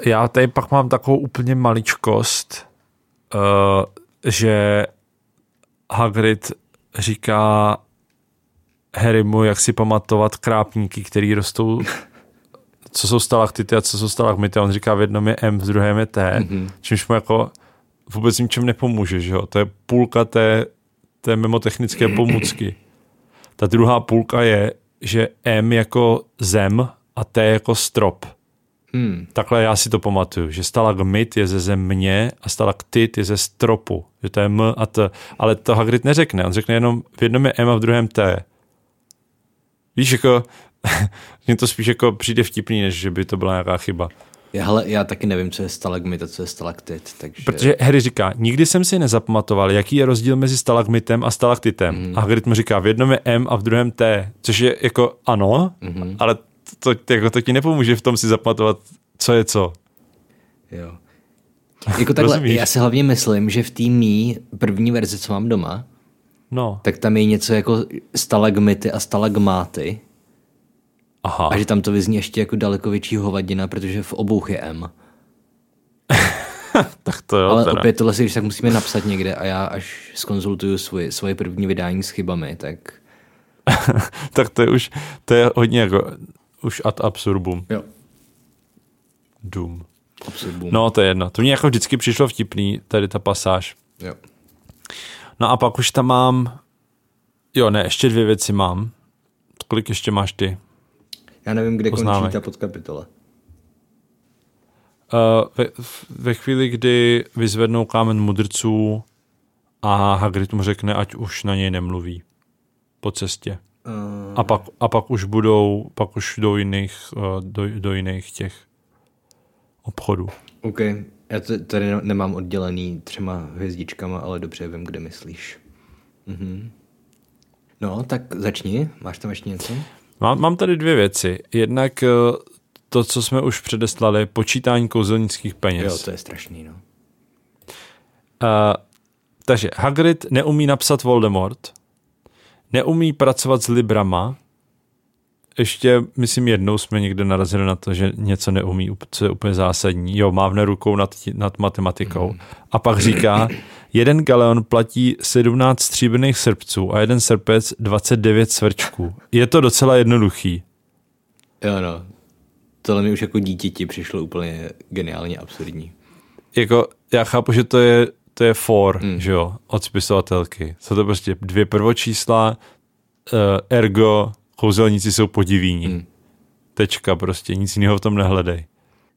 Já tady pak mám takovou úplně maličkost, uh, že Hagrid říká Harrymu, jak si pamatovat krápníky, který rostou, co jsou stalaktity a co jsou stalagmity. On říká, v jednom je M, v druhém je T, mm-hmm. čímž mu jako vůbec ničem nepomůže, že jo? To je půlka té, té memotechnické pomůcky. Ta druhá půlka je, že M jako zem a T jako strop. Hmm. Takhle já si to pamatuju, že stalagmit je ze země a stalaktit je ze stropu, že to je M a T, ale to Hagrid neřekne, on řekne jenom v jednom je M a v druhém T. Víš, jako, mně to spíš jako přijde vtipný, než že by to byla nějaká chyba. Já, hele, já taky nevím, co je stalagmit a co je stalaktit, takže... Protože Harry říká, nikdy jsem si nezapamatoval, jaký je rozdíl mezi stalagmitem a stalaktitem. Mm. A Hagrid mu říká, v jednom je M a v druhém T, což je jako ano, mm. ale to, to, jako to ti nepomůže v tom si zapamatovat, co je co. Jo. Jako takhle, já si hlavně myslím, že v té mý první verzi, co mám doma, No, tak tam je něco jako stalagmity a stalagmáty aha. a že tam to vyzní ještě jako daleko větší hovadina, protože v obou je M. tak to jo, Ale teda. opět tohle si když tak musíme napsat někde a já až skonzultuju svoje, svoje první vydání s chybami, tak tak to je už, to je hodně jako, už ad absurdum. jo. Doom. Absurdum. No, to je jedno. To mě jako vždycky přišlo vtipný, tady ta pasáž. Jo. No a pak už tam mám, jo ne, ještě dvě věci mám. Kolik ještě máš ty? Já nevím, kde Poznámek. končí ta podkapitola. Uh, ve, ve chvíli, kdy vyzvednou kámen mudrců a Hagrid mu řekne, ať už na něj nemluví po cestě. Uh, A pak, a pak už budou, pak už do jiných, uh, do, do jiných těch obchodů. OK, já to tady ne- nemám oddělený třema hvězdičkama, ale dobře vím, kde myslíš. Mhm. No, tak začni. Máš tam ještě něco? Mám, mám tady dvě věci. Jednak eh, to, co jsme už předeslali, počítání kouzelnických peněz. Jo, to je strašný, no. Uh, takže Hagrid neumí napsat Voldemort, neumí pracovat s librama, ještě, myslím, jednou jsme někde narazili na to, že něco neumí, co je úplně zásadní. Jo, mávne rukou nad, nad matematikou. A pak říká, jeden galeon platí 17 stříbrných srpců a jeden srpec 29 svrčků. Je to docela jednoduchý. Jo, no. Tohle mi už jako dítěti přišlo úplně geniálně absurdní. jako já chápu, že to je, to je for, mm. že jo, od spisovatelky. Jsou to prostě dvě prvočísla, uh, ergo kouzelníci jsou podivíní. Mm. Tečka prostě, nic jiného v tom nehledej.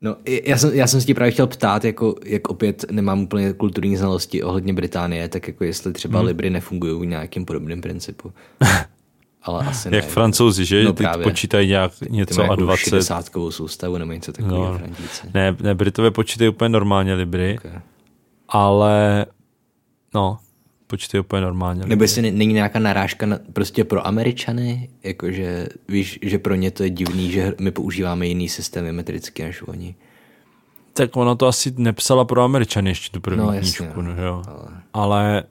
No, já jsem, já jsem se ti právě chtěl ptát, jako, jak opět nemám úplně kulturní znalosti ohledně Británie, tak jako jestli třeba Hmm. Libry nefungují v nějakým podobném principu. Ale asi ne. Jak francouzi, že? No Ty právě. počítají nějak něco mají a jako 20. 60 soustavu nebo něco takového No. no. Frantíci. Ne, ne, Britové počítají úplně normálně Libry, Okay. ale no, počítají úplně normálně. Nebo jestli ne- není nějaká narážka na, prostě pro Američany, jakože víš, že pro ně to je divný, že my používáme jiný systémy metrický než oni. Tak ona to asi nepsala pro Američany ještě tu první No, no, jasně, knížku, no. no, jo. Ale... ale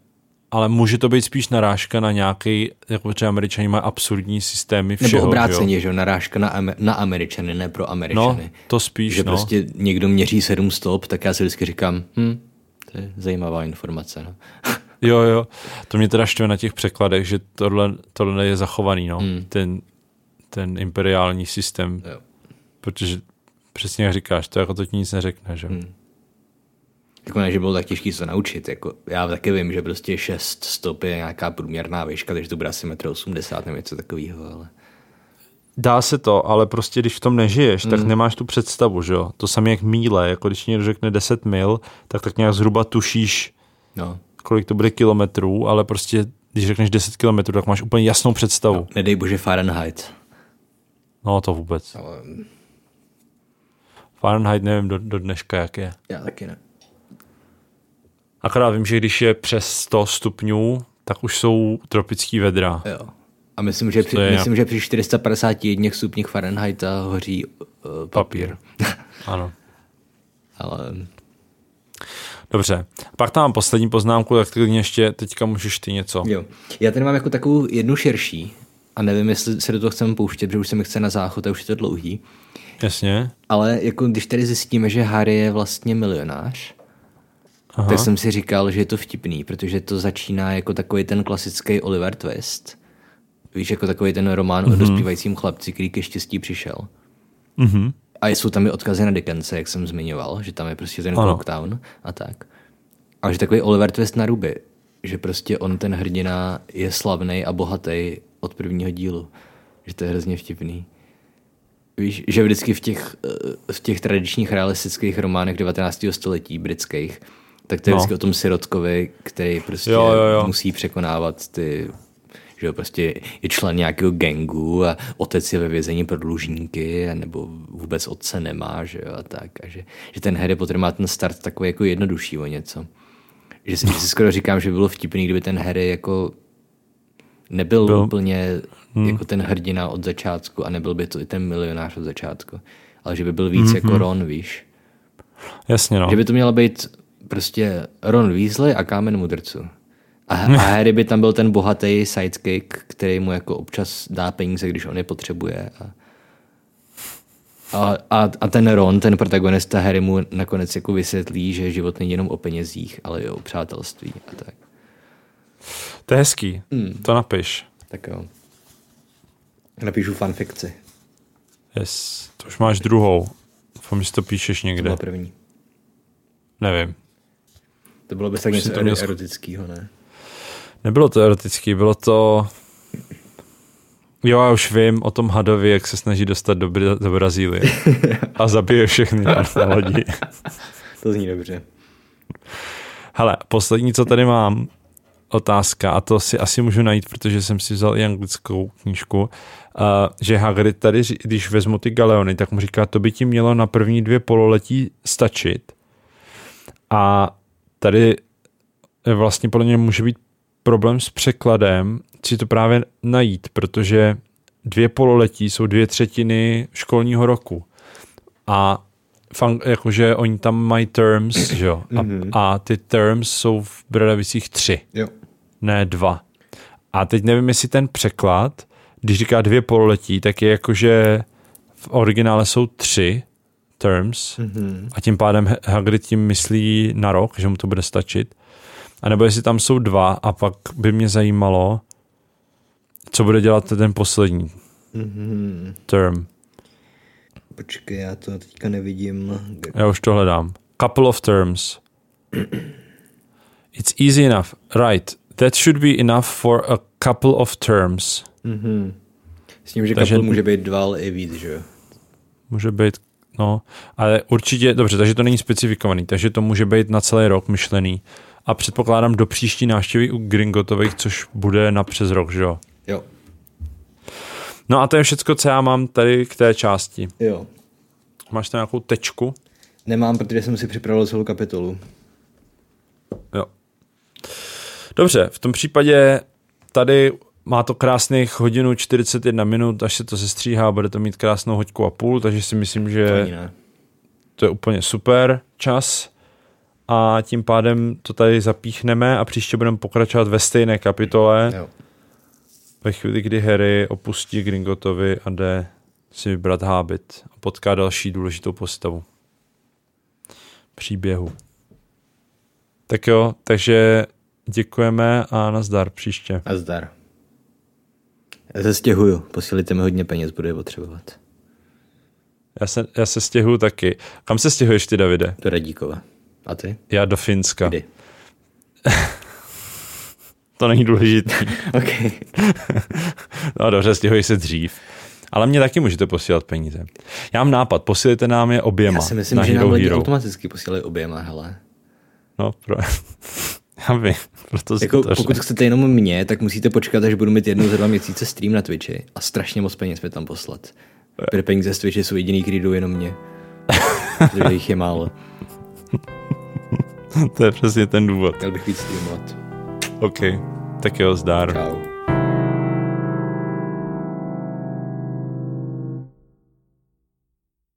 ale může to být spíš narážka na nějaký, jako třeba Američani mají absurdní systémy všeho, Nebo obráceně, že jo, narážka na, Amer- na Američany, ne pro No, Američany. to spíš, že no. prostě někdo měří sedm stop, tak já si vždycky říkám, hm, to je zajímavá informace. No. Jo, jo. To mě teda štve na těch překladech, že tohle, tohle je zachovaný, no. Hmm. Ten, ten imperiální systém, Jo. protože přesně jak říkáš, to jako to ti nic neřekne, že? Hmm. Jako ne, že bylo tak těžké se to naučit. Jako, já taky vím, že prostě 6 stop je nějaká průměrná výška, takže to bude asi 1,80 m nebo něco takového, ale... Dá se to, ale prostě když v tom nežiješ, Hmm. tak nemáš tu představu, že jo. To samé jak míle, jako když někdo řekne 10 mil, tak tak nějak zhruba tušíš, No, kolik to bude kilometrů, ale prostě když řekneš 10 kilometrů, tak máš úplně jasnou představu. No, nedej bože Fahrenheit. no to vůbec. Ale Fahrenheit nevím do, do dneška, jak je. já taky ne. Akorát vím, že když je přes 100 stupňů, tak už jsou tropický vedra. Jo. A myslím, že při, je myslím, že při 451 stupních Fahrenheita hoří uh, papír. Ano. Ale Dobře. Pak tam mám poslední poznámku, tak klidně ještě teďka můžeš ty něco. jo. Já tady mám jako takovou jednu širší a nevím, jestli se do toho chceme pouštět, protože už se mi chce na záchod a už je to dlouhý. Jasně. Ale jako když tady zjistíme, že Harry je vlastně milionář, Aha. tak jsem si říkal, že je to vtipný, protože to začíná jako takový ten klasický Oliver Twist. Víš, jako takový ten román mm-hmm. o dospívajícím chlapci, který ke štěstí přišel. Mhm. A jsou tam i odkazy na Dickense, jak jsem zmiňoval, že tam je prostě ten Ano. Clocktown a tak. A že takový Oliver Twist na ruby, že prostě on ten hrdina je slavný a bohatý od prvního dílu. Že to je hrozně vtipný. Víš, že vždycky v těch, eh, v těch tradičních realistických románech 19. století britských, tak to je No. vždycky o tom sirotkovi, který prostě Jo, jo, jo. musí překonávat ty že jo, prostě je člen nějakého gangu a otec je ve vězení pro dlužníky, a nebo vůbec otce nemá, že jo, a tak. A že, že ten Harry Potter má ten start takový jako jednodušší o něco. Že si, že si skoro říkám, že by bylo vtipný, kdyby ten Harry jako nebyl Byl- úplně hmm. jako ten hrdina od začátku a nebyl by to i ten milionář od začátku. Ale že by byl víc mm-hmm. jako Ron, víš. Jasně, no. Že by to mělo být prostě Ron Weasley a kámen mudrců. A, a Harry by tam byl ten bohatý sidekick, který mu jako občas dá peníze, když on je potřebuje. A, a, a, a ten Ron, ten protagonista Harry mu nakonec jako vysvětlí, že život není jenom o penězích, ale i o přátelství a tak. To je hezký. Hmm. To napiš. Tak jo. Napíšu fanfikci. Yes. To už máš druhou. Doufám, že to píšeš To někde. byla první. Nevím. To bylo by tak něco to erotického, ne? Nebylo to erotický, bylo to... Jo, já už vím o tom hadovi, jak se snaží dostat do, Bra- do Brazílie. A zabije všechny na lodi. To zní dobře. Hele, poslední, co tady mám, otázka, a to si asi můžu najít, protože jsem si vzal i anglickou knížku, uh, že Hagrid tady, když vezmu ty galeony, tak mu říká, to by ti mělo na první dvě pololetí stačit. A tady eh, vlastně podle mě může být problém s překladem, si to právě najít, protože dvě pololetí jsou dvě třetiny školního roku. A fun, jakože oni tam mají terms, že jo? A, a ty terms jsou v Bradavicích tři, Jo. ne dva. A teď nevím, jestli ten překlad, když říká dvě pololetí, tak je jakože v originále jsou tři terms Mm-hmm. a tím pádem Ha- Hagrid tím myslí na rok, že mu to bude stačit. A nebo jestli tam jsou dva a pak by mě zajímalo, co bude dělat ten poslední Mm-hmm. term. Počkej, já to teďka nevidím. Já už to hledám. Couple of terms. It's easy enough. Right. That should be enough for a couple of terms. Mm-hmm. S tím, že Takže- kapel může být dva, ale i víc, že? Může být, no, ale určitě, dobře, takže to není specifikovaný, takže to může být na celý rok myšlený. A předpokládám do příští návštěvy u Gringotových, což bude na přes rok, že jo? Jo. No a to je všecko, co já mám tady k té části. Jo. Máš tam nějakou tečku? Nemám, protože jsem si připravil celou kapitolu. Jo. Dobře, v tom případě tady má to krásných hodinu 41 minut, až se to sestříhá, bude to mít krásnou hoďku a půl, takže si myslím, To že ani ne. to je úplně super čas a tím pádem to tady zapíchneme a příště budeme pokračovat ve stejné kapitole Jo. ve chvíli, kdy Harry opustí Gringotovi a jde si vybrat hábit a potká další důležitou postavu příběhu. Tak jo, takže děkujeme a nazdar příště. A zdar. Já se stěhuju. Posílíte mi hodně peněz, budu je potřebovat. Já se, já se stěhuju taky. Kam se stěhuješ ty, Davide? Do Radíkova. A ty? Já do Finska. Kdy? To není důležitý. OK. No dobře, stěhuji se dřív. Ale mě taky můžete posílat peníze. Já mám nápad, posílejte nám je oběma. Já si myslím, na že Hero nám lidi Hero. automaticky posílají oběma, hele. No, pro... Já vím, proto Jako, to pokud chcete jenom mě, tak musíte počkat, až budu mít jednou za dva měsíce stream na Twitchi a strašně moc peněz mi tam poslat. Protože peníze z Twitchi jsou jediný, který jdou jenom mě. Protože jich je málo. To je přesně ten důvod. Měl bych víc streamovat. OK, tak jo, zdar. Čau.